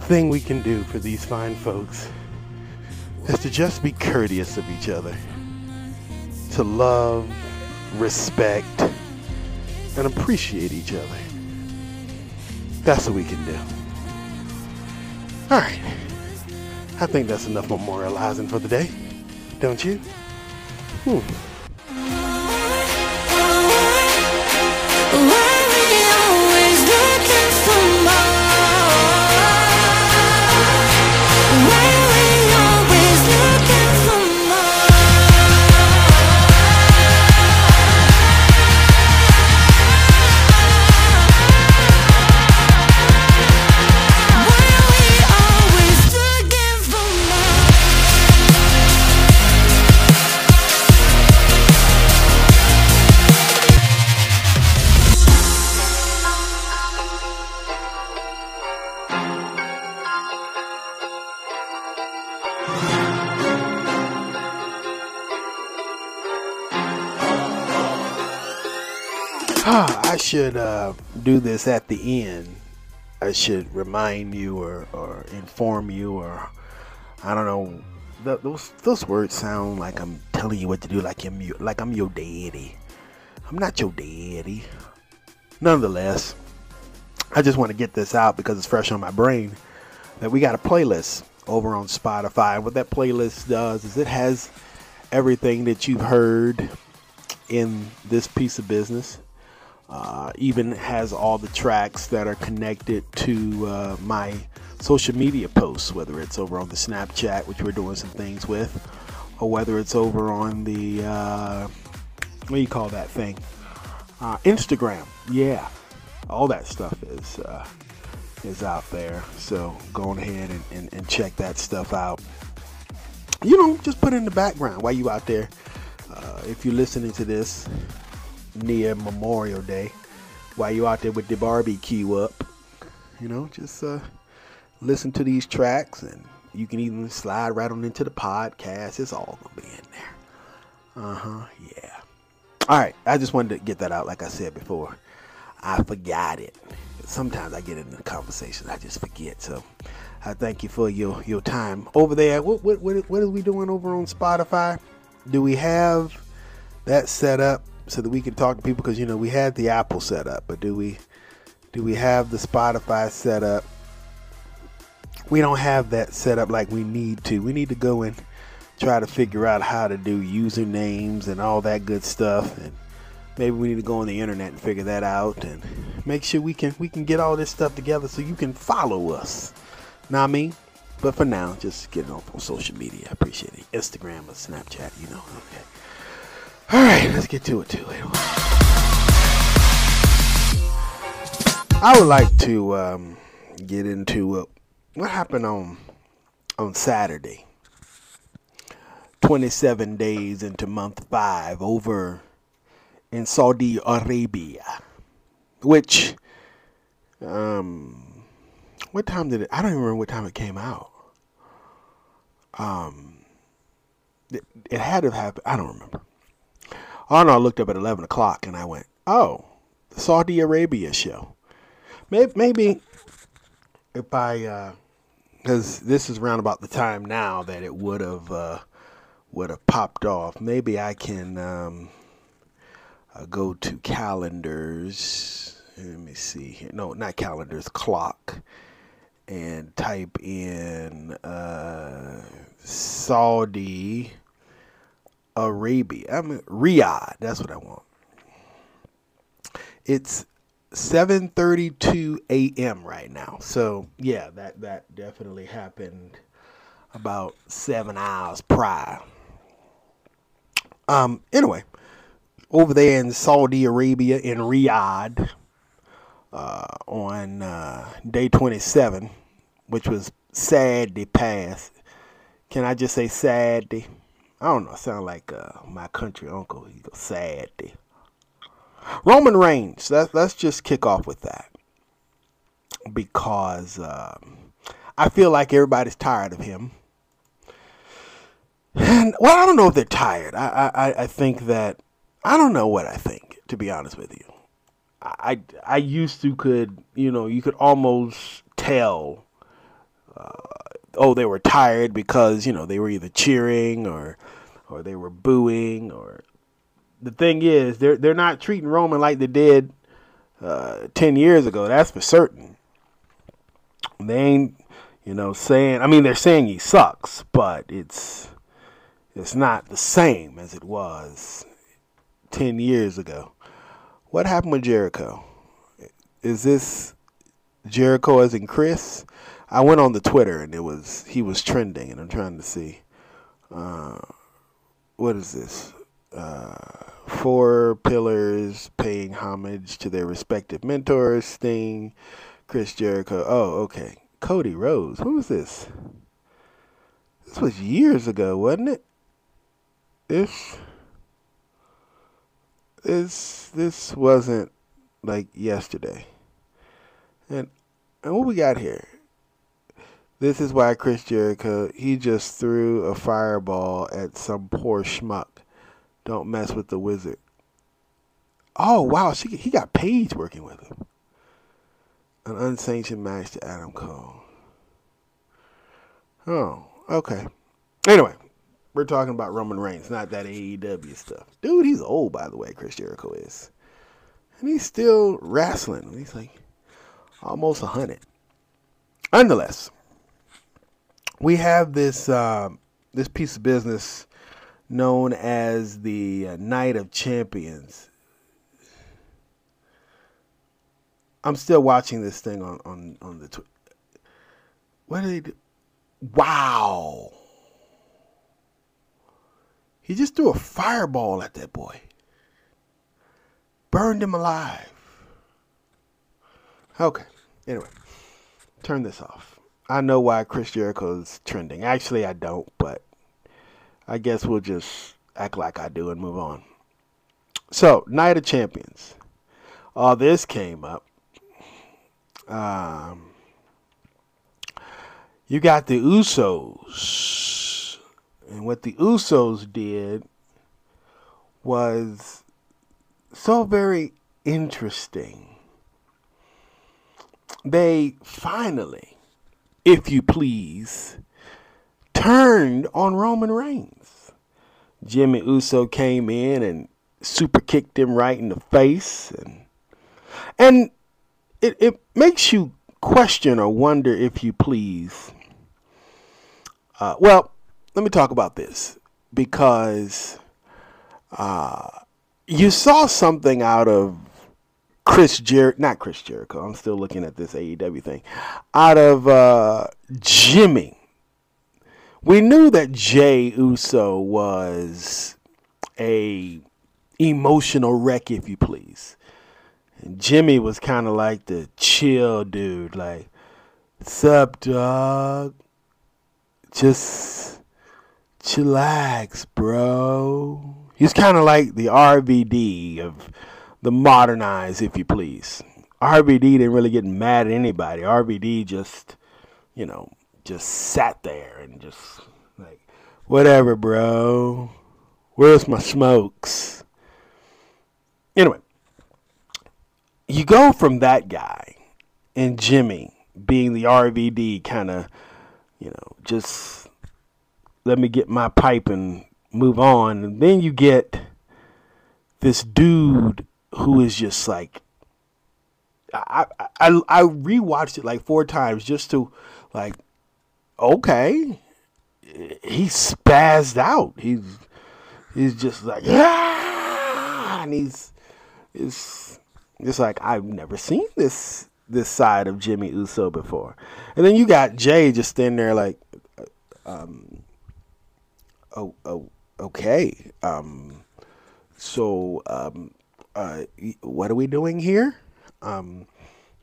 thing we can do for these fine folks is to just be courteous of each other, to love, respect, and appreciate each other. That's what we can do. All right. I think that's enough memorializing for the day, don't you? Hmm. Do this at the end. I should remind you or, or inform you or I don't know. Those those words sound like I'm telling you what to do, like I'm your, like I'm your daddy. I'm not your daddy. Nonetheless, I just want to get this out because it's fresh on my brain that we got a playlist over on Spotify. What that playlist does is it has everything that you've heard in this piece of business uh, even has all the tracks that are connected to uh, my social media posts, whether it's over on the Snapchat, which we're doing some things with, or whether it's over on the uh, what do you call that thing? Uh, Instagram. Yeah, all that stuff is uh, is out there. So go ahead and, and, and check that stuff out. You know, just put it in the background while you out there. Uh, if you're listening to this near Memorial Day, while you out there with the barbecue up, you know, just uh, listen to these tracks and you can even slide right on into the podcast. It's all gonna be in there. Uh huh. Yeah. All right. I just wanted to get that out, like I said before. I forgot it. Sometimes I get into the conversation, I just forget. So I thank you for your your time over there. What what what, what are we doing over on Spotify? Do we have that set up so that we can talk to people? Because you know we had the Apple set up, but do we do we have the Spotify set up? We don't have that set up like we need to. We need to go and try to figure out how to do usernames and all that good stuff and maybe we need to go on the internet and figure that out and make sure we can we can get all this stuff together so you can follow us I mean? But for now, just get it off on social media. I appreciate it. Instagram or Snapchat, you know. Okay. All right, let's get to it too. I would like to um, get into uh, what happened on on Saturday. 27 days into month five over in Saudi Arabia, which um, what time did it? I don't even remember what time it came out. Um, it, it had to have happened. I don't remember. I looked up at eleven o'clock and I went, "Oh, the Saudi Arabia show." Maybe, maybe if I, because uh, this is around about the time now that it would have uh, would have popped off. Maybe I can um, uh, go to calendars. Let me see here. No, not calendars. Clock and type in uh, Saudi Arabia. I mean Riyadh. That's what I want. It's 7:32 a.m. right now. So yeah, that that definitely happened about seven hours prior. Um. Anyway, over there in Saudi Arabia in Riyadh, uh, on uh, day 27, which was sad, Saturday past. Can I just say sad Saturday? I don't know. Sound like uh, my country uncle. He goes Saturday. Roman Reigns. Let, let's just kick off with that because um, I feel like everybody's tired of him. And well, I don't know if they're tired. I, I, I think that I don't know what I think, to be honest with you. I I used to could you know you could almost tell uh, oh they were tired because you know they were either cheering or or they were booing or the thing is they're they're not treating Roman like they did uh, ten years ago. That's for certain. They ain't you know saying I mean they're saying he sucks, but it's it's not the same as it was ten years ago. What happened with Jericho? Is this Jericho as in Chris? I went on the Twitter and it was he was trending, and I'm trying to see. Uh, what is this? Uh, four pillars paying homage to their respective mentors: Sting, Chris Jericho. Oh, okay. Cody Rhodes. Who was this? This was years ago, wasn't it? This this this wasn't like yesterday. And and what we got here? This is why Chris Jericho he just threw a fireball at some poor schmuck. Don't mess with the wizard. Oh wow, she he got Paige working with him. An unsanctioned match to Adam Cole. Oh, okay. Anyway, we're talking about Roman Reigns, not that AEW stuff. Dude, he's old, by the way, Chris Jericho is. And he's still wrestling. He's like almost 100. Nonetheless, we have this uh, this piece of business known as the uh, Night of Champions. I'm still watching this thing on on on the. Tw- what did they do? Wow. He just threw a fireball at that boy. Burned him alive. Okay. Anyway. turn this off. I know why Chris Jericho is trending. Actually, I don't, but I guess we'll just act like I do and move on. So, Night of Champions. All this came up. Um, you got the Usos. And what the Usos did was so very interesting. They finally, if you please, turned on Roman Reigns. Jimmy Uso came in and super kicked him right in the face and and it, it makes you question or wonder if you please uh, well let me talk about this because uh, you saw something out of Chris Jer not Chris Jericho I'm still looking at this AEW thing out of uh, Jimmy we knew that Jey Uso was a emotional wreck, if you please. And Jimmy was kind of like the chill dude, like, sup, dog? Just chillax, bro. He's kind of like the RVD of the modernize, if you please. RVD didn't really get mad at anybody. RVD just, you know, just sat there and just like, whatever, bro. Where's my smokes? Anyway, you go from that guy and Jimmy being the RVD kind of, you know, just let me get my pipe and move on. And then you get this dude who is just like, I, I, I rewatched it like four times just to like, okay, he spazzed out. He's, he's just like, yeah, and he's, it's it's like I've never seen this this side of Jimmy Uso before. And then you got Jey just standing there like, um, oh, oh okay. Um, so, um, uh, what are we doing here? Um,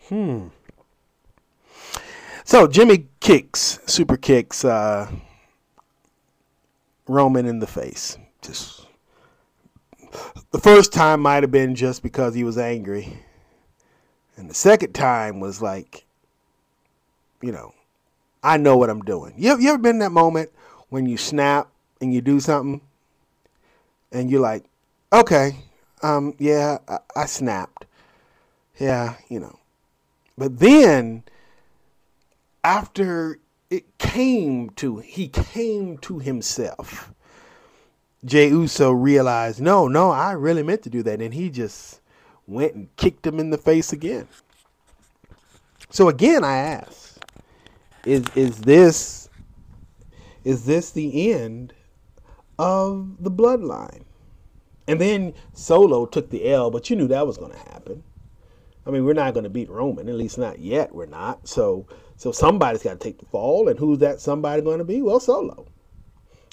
hmm. So Jimmy kicks, super kicks, uh, Roman in the face. Just the first time might have been just because he was angry. And the second time was like, you know, I know what I'm doing. You you ever been in that moment when you snap and you do something and you're like, okay, um, yeah, I, I snapped. Yeah, you know. But then after it came to, he came to himself Jey Uso realized, no, no, I really meant to do that. And he just went and kicked him in the face again. So again, I ask, is is this is this the end of the bloodline? And then Solo took the L, but you knew that was going to happen. I mean, we're not going to beat Roman, at least not yet. We're not. So so somebody's got to take the fall, and who's that somebody going to be? Well, Solo.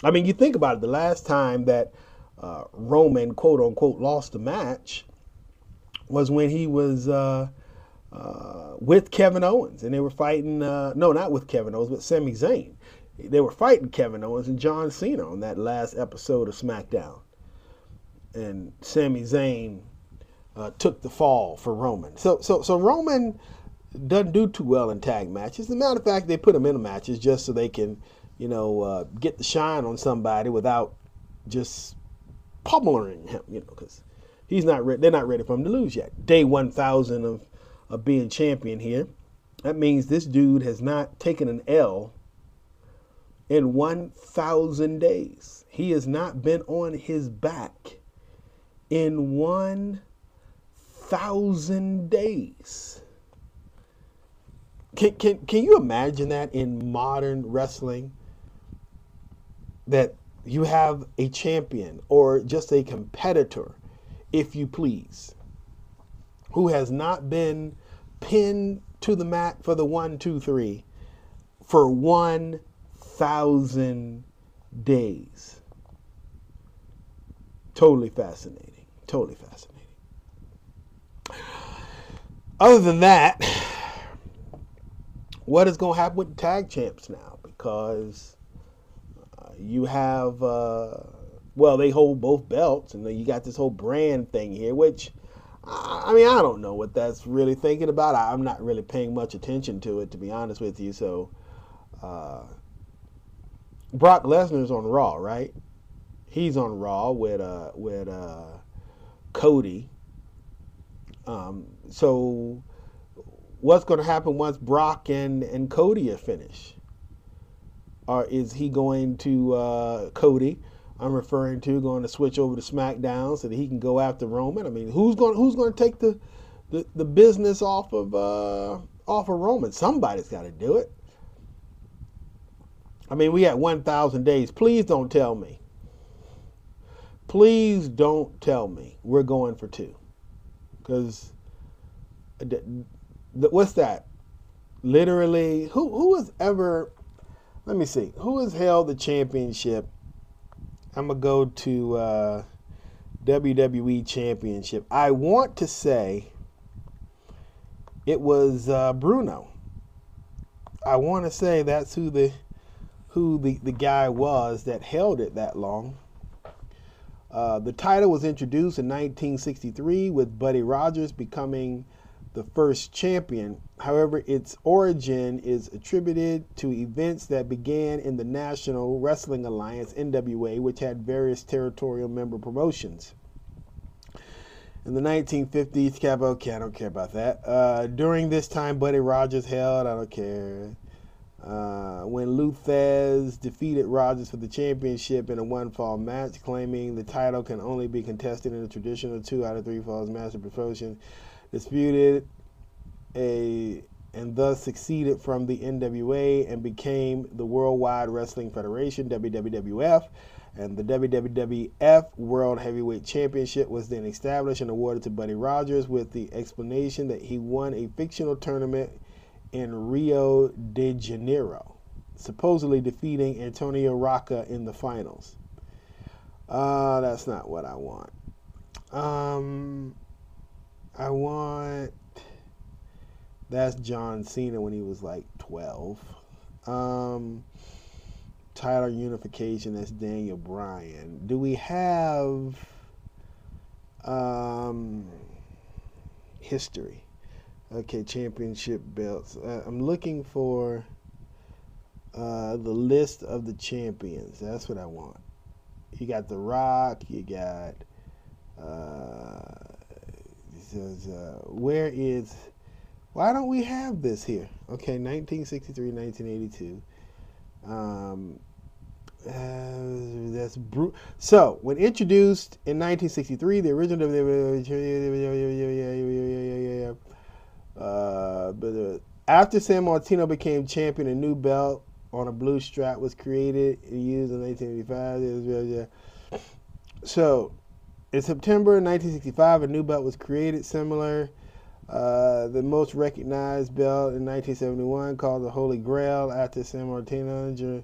I mean, you think about it. The last time that uh, Roman, quote unquote, lost a match was when he was uh, uh, with Kevin Owens, and they were fighting. Uh, no, not with Kevin Owens, but Sami Zayn. They were fighting Kevin Owens and John Cena on that last episode of SmackDown, and Sami Zayn uh, took the fall for Roman. So, so, so Roman doesn't do too well in tag matches. As a matter of fact, they put him in matches just so they can you know, uh, get the shine on somebody without just pummeling him, you know, because he's not ready. They're not ready for him to lose yet. Day 1,000 of, of being champion here. That means this dude has not taken an L in 1,000 days. He has not been on his back in 1,000 days. Can, can, can you imagine that in modern wrestling? that you have a champion or just a competitor, if you please, who has not been pinned to the mat for the one, two, three for 1,000 days. Totally fascinating. Totally fascinating. Other than that, what is going to happen with the tag champs now? Because uh, you have, uh, well, they hold both belts, and then you got this whole brand thing here, which, I mean, I don't know what that's really thinking about. I, I'm not really paying much attention to it, to be honest with you. So, uh, Brock Lesnar's on Raw, right? He's on Raw with uh with uh Cody. Um, so what's going to happen once Brock and and Cody are finished? Or is he going to uh, Cody? I'm referring to going to switch over to SmackDown so that he can go after Roman. I mean, who's going who's going to take the, the the business off of uh, off of Roman? Somebody's got to do it. I mean, we had 1,000 days. Please don't tell me. Please don't tell me we're going for two. Because, what's that? Literally, who who has ever, let me see, who has held the championship? I'm to go to uh, WWE Championship. I want to say it was uh, Bruno. I want to say that's who the who the, the guy was that held it that long. Uh, the title was introduced in 1963 with Buddy Rogers becoming the first champion. However, its origin is attributed to events that began in the National Wrestling Alliance, NWA, which had various territorial member promotions. In the 1950s, Capo, okay, I don't care about that. Uh, during this time, Buddy Rogers held, I don't care. Uh, when Lou Thesz defeated Rogers for the championship in a one fall match, claiming the title can only be contested in a traditional two out of three falls match of promotion, disputed a and thus succeeded from the NWA and became the Worldwide Wrestling Federation (WWF). And the WWF World Heavyweight Championship was then established and awarded to Buddy Rogers with the explanation that he won a fictional tournament in Rio de Janeiro, supposedly defeating Antonio Rocca in the finals. Uh, that's not what I want. Um, I want. That's John Cena when he was like 12. Um, title unification, that's Daniel Bryan. Do we have um, history? Okay, championship belts. Uh, I'm looking for uh, the list of the champions. That's what I want. You got The Rock. You got. Uh, says, uh, where is. Why don't we have this here? Okay, 1963, 1982. Um, uh, that's bru- so when introduced in 1963, the original uh, but uh, after Sammartino became champion, a new belt on a blue strap was created and used in 1985. So, in September 1965, a new belt was created similar. Uh, the most recognized belt in 1971, called the Holy Grail, after Sammartino.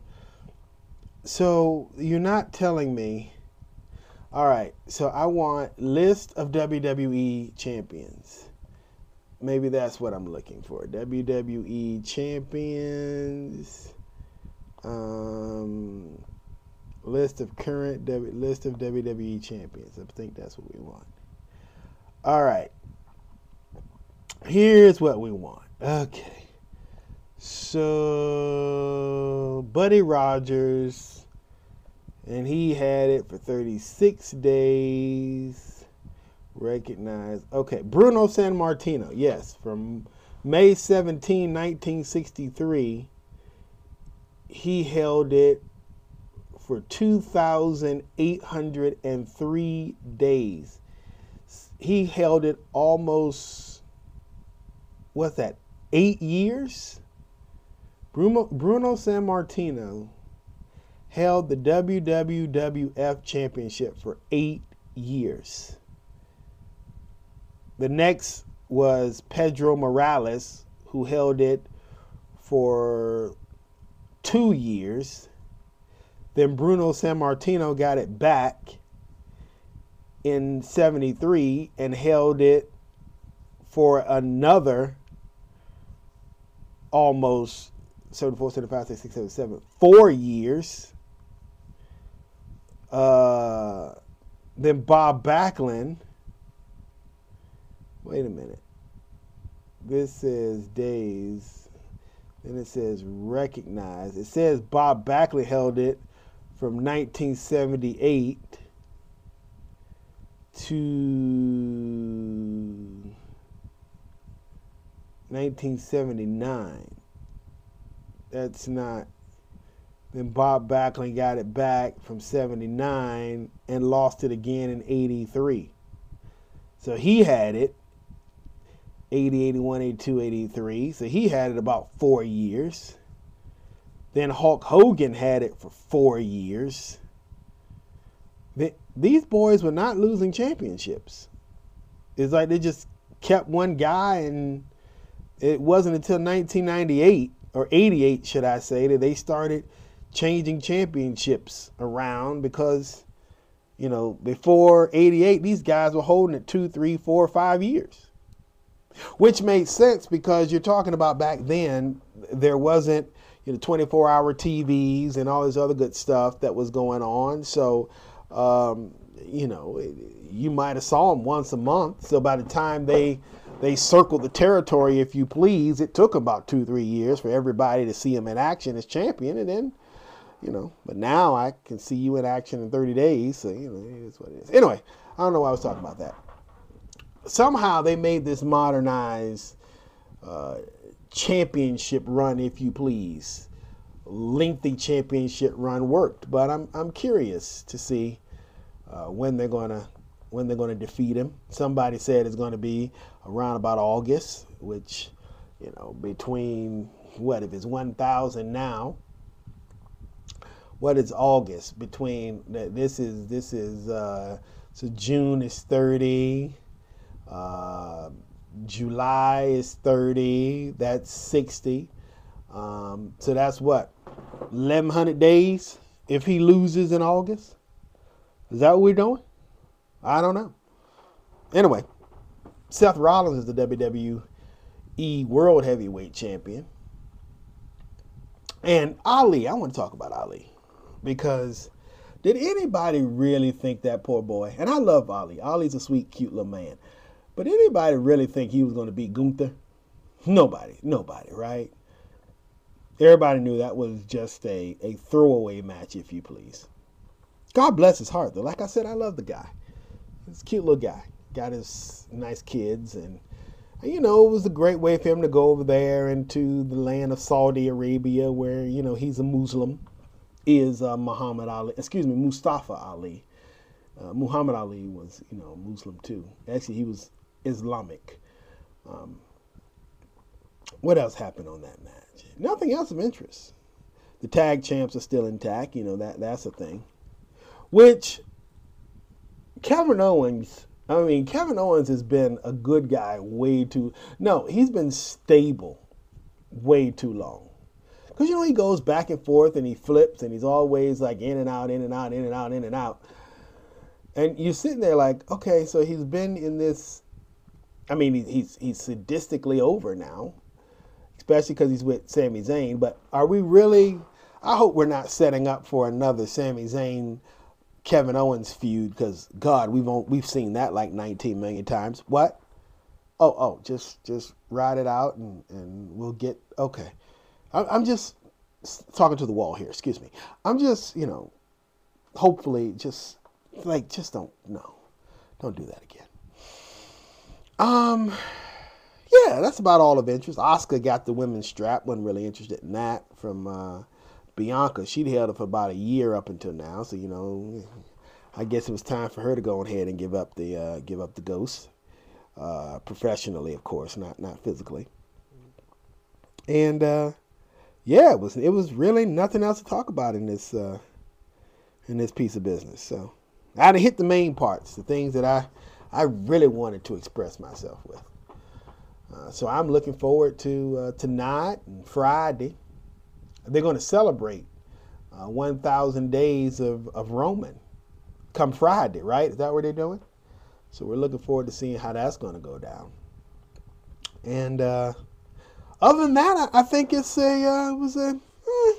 So you're not telling me. All right, so I want list of WWE champions maybe that's what I'm looking for. WWE champions. Um, list of current w, list of WWE champions. I think that's what we want. All right. Here's what we want. Okay. So Buddy Rogers and he had it for 36 days recognize. Okay, Bruno Sammartino. Yes, from May 17, 1963, he held it for 2,803 days. He held it almost, what's that, eight years? Bruno, Bruno Sammartino held the WWF Championship for eight years. The next was Pedro Morales, who held it for two years. Then Bruno Sammartino got it back in 73 and held it for another almost 74, 75, 76, 77, four years. Uh, then Bob Backlund. Wait a minute. This says days. Then it says recognize. It says Bob Backlund held it from 1978 to 1979. That's not. Then Bob Backlund got it back from 79 and lost it again in 83. So he had it 80, 81, 82, 83. So he had it about four years. Then Hulk Hogan had it for four years. These boys were not losing championships. It's like they just kept one guy, and it wasn't until 1998 or 88, should I say, that they started changing championships around because, you know, before 88, these guys were holding it two, three, four, five years which made sense because you're talking about back then there wasn't you know 24 hour TVs and all this other good stuff that was going on. So um, you know you might have saw them once a month. So by the time they they circled the territory if you please it took about two three years for everybody to see him in action as champion. And then you know but now I can see you in action in 30 days. So you know it is what it is. Anyway I don't know why I was talking about that somehow they made this modernized uh, championship run, if you please. Lengthy championship run worked, but I'm I'm curious to see uh, when they're gonna when they're gonna defeat him. Somebody said it's gonna be around about August, which you know between what if it's 1,000 now. What is August between? This is this is uh, so June is 30. Uh, July is 30. That's 60. Um, so that's what 1100 days if he loses in August. Is that what we're doing? I don't know. Anyway, Seth Rollins is the WWE World Heavyweight Champion. And Ali, I want to talk about Ali because did anybody really think that poor boy? And I love Ali. Ali's a sweet, cute little man. But anybody really think he was going to beat Gunther? Nobody. Nobody, right? Everybody knew that was just a, a throwaway match, if you please. God bless his heart, though. Like I said, I love the guy. He's a cute little guy. Got his nice kids, and, you know, it was a great way for him to go over there into the land of Saudi Arabia, where, you know, he's a Muslim, is uh, Muhammad Ali, excuse me, Mustafa Ali. Uh, Muhammad Ali was, you know, Muslim too. Actually, he was Islamic. Um, what else happened on that match? Nothing else of interest. The tag champs are still intact. You know that that's a thing. Which Kevin Owens. I mean, Kevin Owens has been a good guy way too. No, he's been stable way too long. Because you know he goes back and forth and he flips and he's always like in and out, in and out, in and out, in and out. And you're sitting there like, okay, so he's been in this I mean, he's he's sadistically over now, especially because he's with Sami Zayn. But are we really? I hope we're not setting up for another Sami Zayn, Kevin Owens feud. Because God, we've we've seen that like 19 million times. What? Oh, oh, just just ride it out and and we'll get okay. I'm just talking to the wall here. Excuse me. I'm just you know, hopefully, just like just don't no, don't do that again. Um, yeah, that's about all of interest. Asuka got the women's strap. wasn't really interested in that from uh, Bianca. She'd held it for about a year up until now, so you know, I guess it was time for her to go ahead and give up the uh, give up the ghost, uh, professionally, of course, not not physically. And uh, yeah, it was it was really nothing else to talk about in this uh, in this piece of business. So I had to hit the main parts, the things that I I really wanted to express myself with. Uh, so I'm looking forward to uh, tonight and Friday. They're going to celebrate uh, 1,000 days of, of Roman come Friday, right? Is that what they're doing? So we're looking forward to seeing how that's going to go down. And uh, Other than that, I, I think it's a uh, was a eh,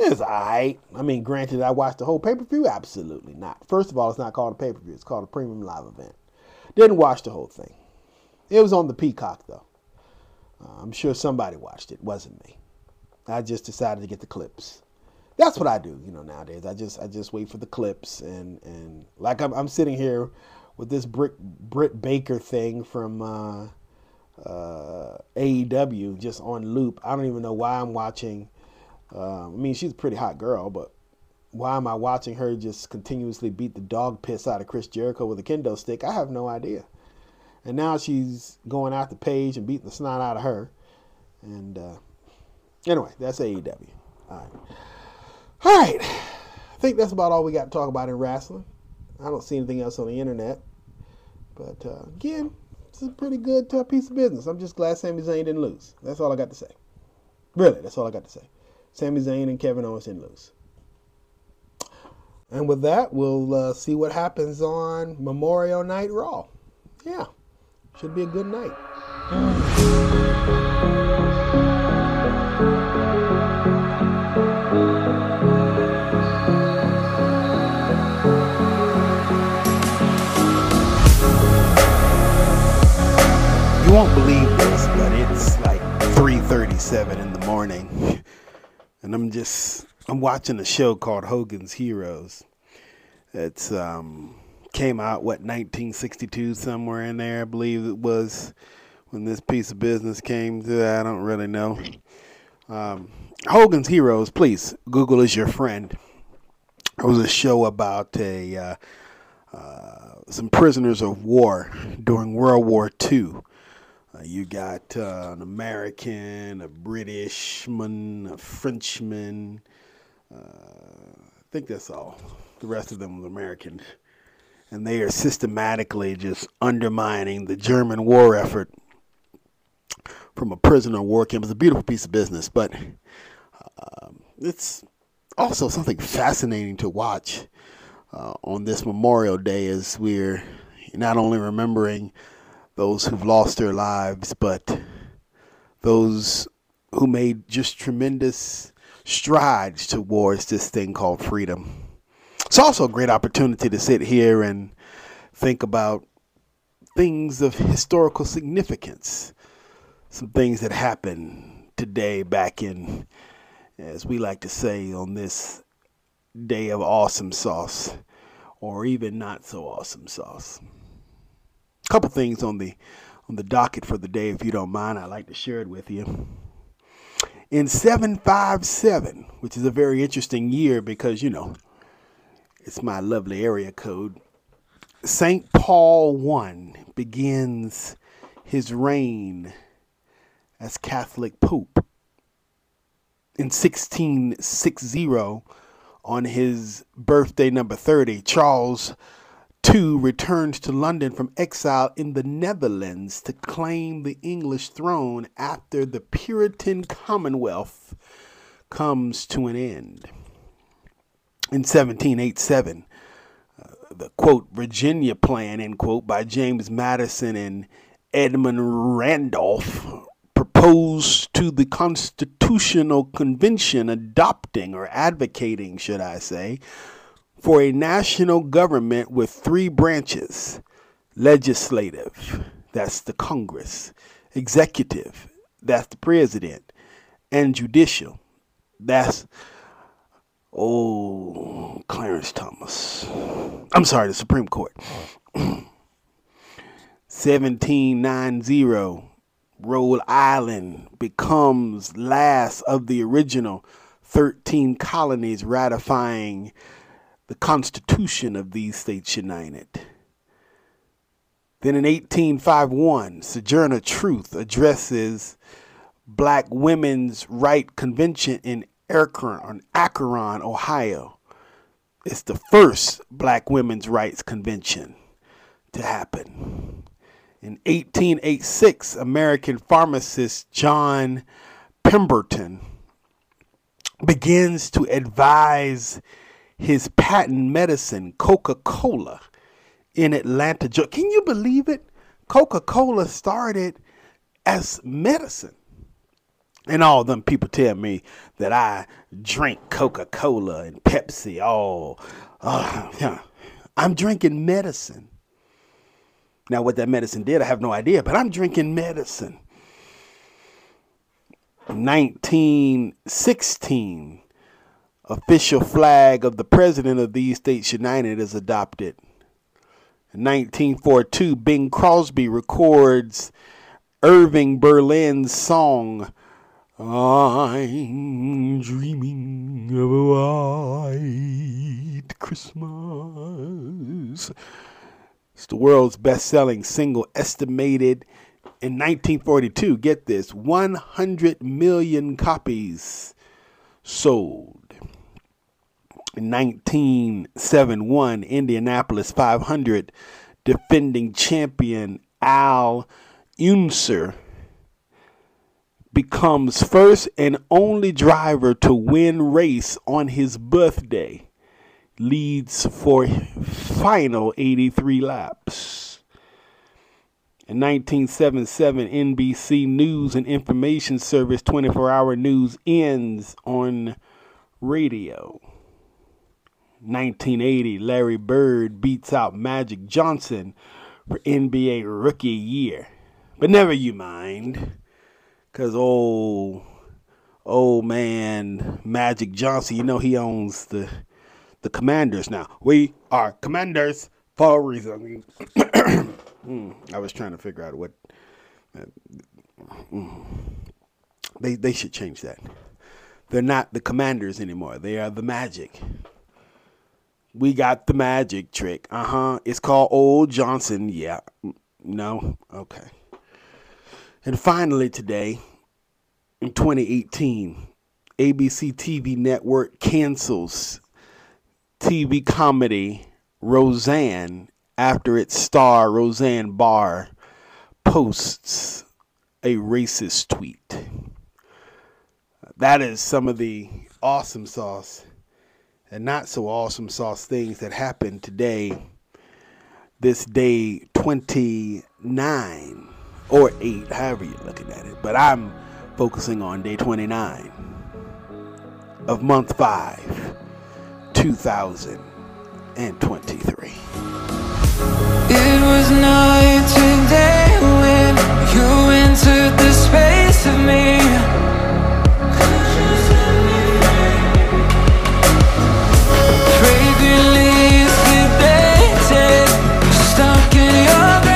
it's alright. I mean, granted, I watched the whole pay per view. Absolutely not. First of all, it's not called a pay per view. It's called a premium live event. Didn't watch the whole thing. It was on the Peacock though. Uh, I'm sure somebody watched it. Wasn't me. I just decided to get the clips. That's what I do, you know. Nowadays, I just I just wait for the clips and and like I'm, I'm sitting here with this Britt Britt Baker thing from uh, uh, AEW just on loop. I don't even know why I'm watching. Uh, I mean, she's a pretty hot girl, but why am I watching her just continuously beat the dog piss out of Chris Jericho with a kendo stick? I have no idea. And now she's going after Paige and beating the snot out of her. And uh, anyway, that's AEW. All right. All right. I think that's about all we got to talk about in wrestling. I don't see anything else on the internet. But uh, again, it's a pretty good uh, piece of business. I'm just glad Sami Zayn didn't lose. That's all I got to say. Really, that's all I got to say. Sami Zayn and Kevin Owens didn't lose. And with that, we'll uh, see what happens on Memorial Night Raw. Yeah, should be a good night. You won't believe this, but it's like 3:37 in the morning, (laughs) and I'm just I'm watching a show called Hogan's Heroes. It's um came out what 1962 somewhere in there, I believe it was when this piece of business came to. I don't really know. Um, Hogan's Heroes, please Google is your friend. It was a show about a uh, uh, some prisoners of war during World War II. Uh, you got uh, an American, a Britishman, a Frenchman. Uh, I think that's all. The rest of them was American. And they are systematically just undermining the German war effort from a prisoner of war camp. It's a beautiful piece of business, but um, it's also something fascinating to watch uh, on this Memorial Day as we're not only remembering those who've lost their lives, but those who made just tremendous strides towards this thing called freedom. It's also a great opportunity to sit here and think about things of historical significance, some things that happened today back in, as we like to say, on this day of awesome sauce, or even not so awesome sauce. A couple things on the on the docket for the day if you don't mind i'd like to share it with you in 757 which is a very interesting year because you know it's my lovely area code. St paul i begins his reign as catholic pope in 1660 on his birthday number 30 charles II returned to London from exile in the Netherlands to claim the English throne after the Puritan Commonwealth comes to an end. In 1787, uh, the quote Virginia Plan end quote by James Madison and Edmund Randolph proposed to the Constitutional Convention adopting or advocating, should I say, for a national government with three branches legislative, that's the Congress, executive, that's the president, and judicial, that's, oh, Clarence Thomas. I'm sorry, the Supreme Court. (clears throat) 1790, Rhode Island becomes last of the original 13 colonies ratifying the Constitution of these states united. Then in 1851, Sojourner Truth addresses Black Women's Right Convention in Akron, Akron, Ohio. It's the first Black Women's Rights Convention to happen. In 1886, American pharmacist John Pemberton begins to advise his patent medicine, Coca Cola, in Atlanta, Georgia. Can you believe it? Coca Cola started as medicine. And all them people tell me that I drink Coca Cola and Pepsi. Oh, uh, yeah. I'm drinking medicine. Now, what that medicine did, I have no idea, but I'm drinking medicine. 1916, official flag of the President of these states united is adopted. In 1942, Bing Crosby records Irving Berlin's song, I'm dreaming of a white Christmas. It's the world's best selling single, estimated in 1942. Get this 100 million copies sold. In 1971, Indianapolis 500 defending champion Al Unser becomes first and only driver to win race on his birthday. Leads for final 83 laps. In 1977, NBC News and Information Service 24 hour news ends on radio. 1980, Larry Bird beats out Magic Johnson for NBA Rookie Year. But never you mind, because old, old man Magic Johnson, you know he owns the the Commanders now. We are Commanders for a reason. (coughs) mm, I was trying to figure out what. Uh, mm, they they should change that. They're not the Commanders anymore. They are the Magic we got the magic trick. Uh huh. It's called Old Johnson. Yeah. No. Okay. And finally, today, in 2018, ABC TV network cancels TV comedy Roseanne after its star Roseanne Barr posts a racist tweet. That is some of the awesome sauce and not so awesome sauce things that happened today, this day 29 or 8, however you're looking at it. But I'm focusing on day 29 of month 5, 2023. It was night and day when you entered the space of me. Stuck in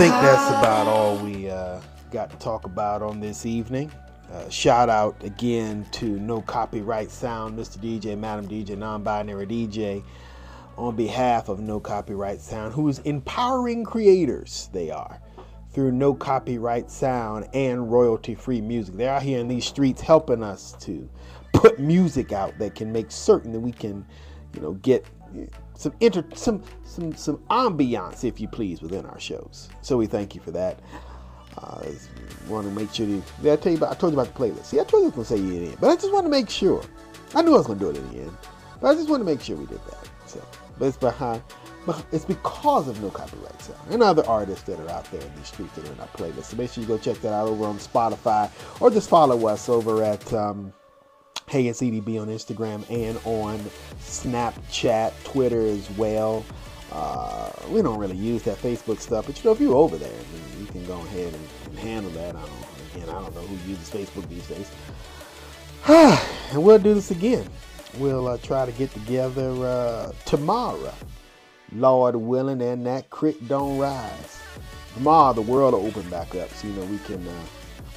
think that's about all we uh, got to talk about on this evening. Uh, shout out again to No Copyright Sound, Mr. DJ, Madam DJ, Non Binary DJ, on behalf of No Copyright Sound, who is empowering creators, they are, through No Copyright Sound and royalty free music. They're out here in these streets helping us to put music out that can make certain that we can, you know, get some inter some some some ambiance, if you please, within our shows. So we thank you for that. Uh, want to make sure. Did I tell you about? I told you about the playlist. See, I told you I was gonna say it in, but I just want to make sure. I knew I was gonna do it in the end, but I just want to make sure we did that. So, but it's behind. It's because of no copyright sound and other artists that are out there in these streets that are in our playlist. So make sure you go check that out over on Spotify or just follow us over at um, Hey, it's EDB on Instagram and on Snapchat, Twitter as well. Uh, we don't really use that Facebook stuff, but you know, if you're over there, you can go ahead and, and handle that. I again, I don't know who uses Facebook these days. (sighs) and we'll do this again. We'll uh, try to get together uh, tomorrow, Lord willing, and that creek don't rise. Tomorrow, the world will open back up, so you know we can uh,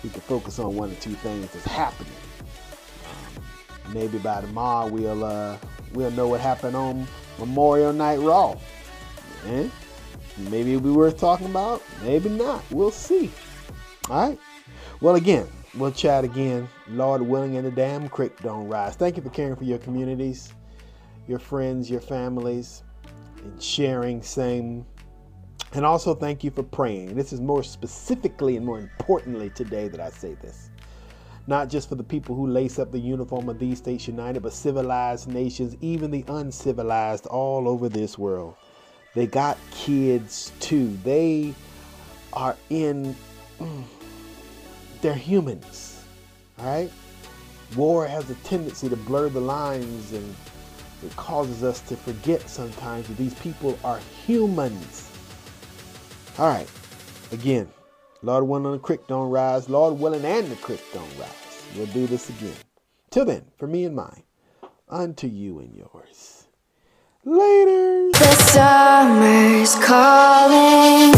we can focus on one or two things that's happening maybe by tomorrow we'll uh, we'll know what happened on Memorial Night Raw. Eh? Maybe it'll be worth talking about. Maybe not. We'll see. All right. Well, again, we'll chat again. Lord willing, and the damn creek don't rise. Thank you for caring for your communities, your friends, your families, and sharing same. And also thank you for praying. This is more specifically and more importantly today that I say this. Not just for the people who lace up the uniform of these states united, but civilized nations, even the uncivilized all over this world. They got kids too. They are in, they're humans, all right? War has a tendency to blur the lines and it causes us to forget sometimes that these people are humans. All right, again, Lord willing, the creek don't rise. Lord willing, and the creek don't rise. We'll do this again. Till then, for me and mine, unto you and yours. Later. The summer's calling.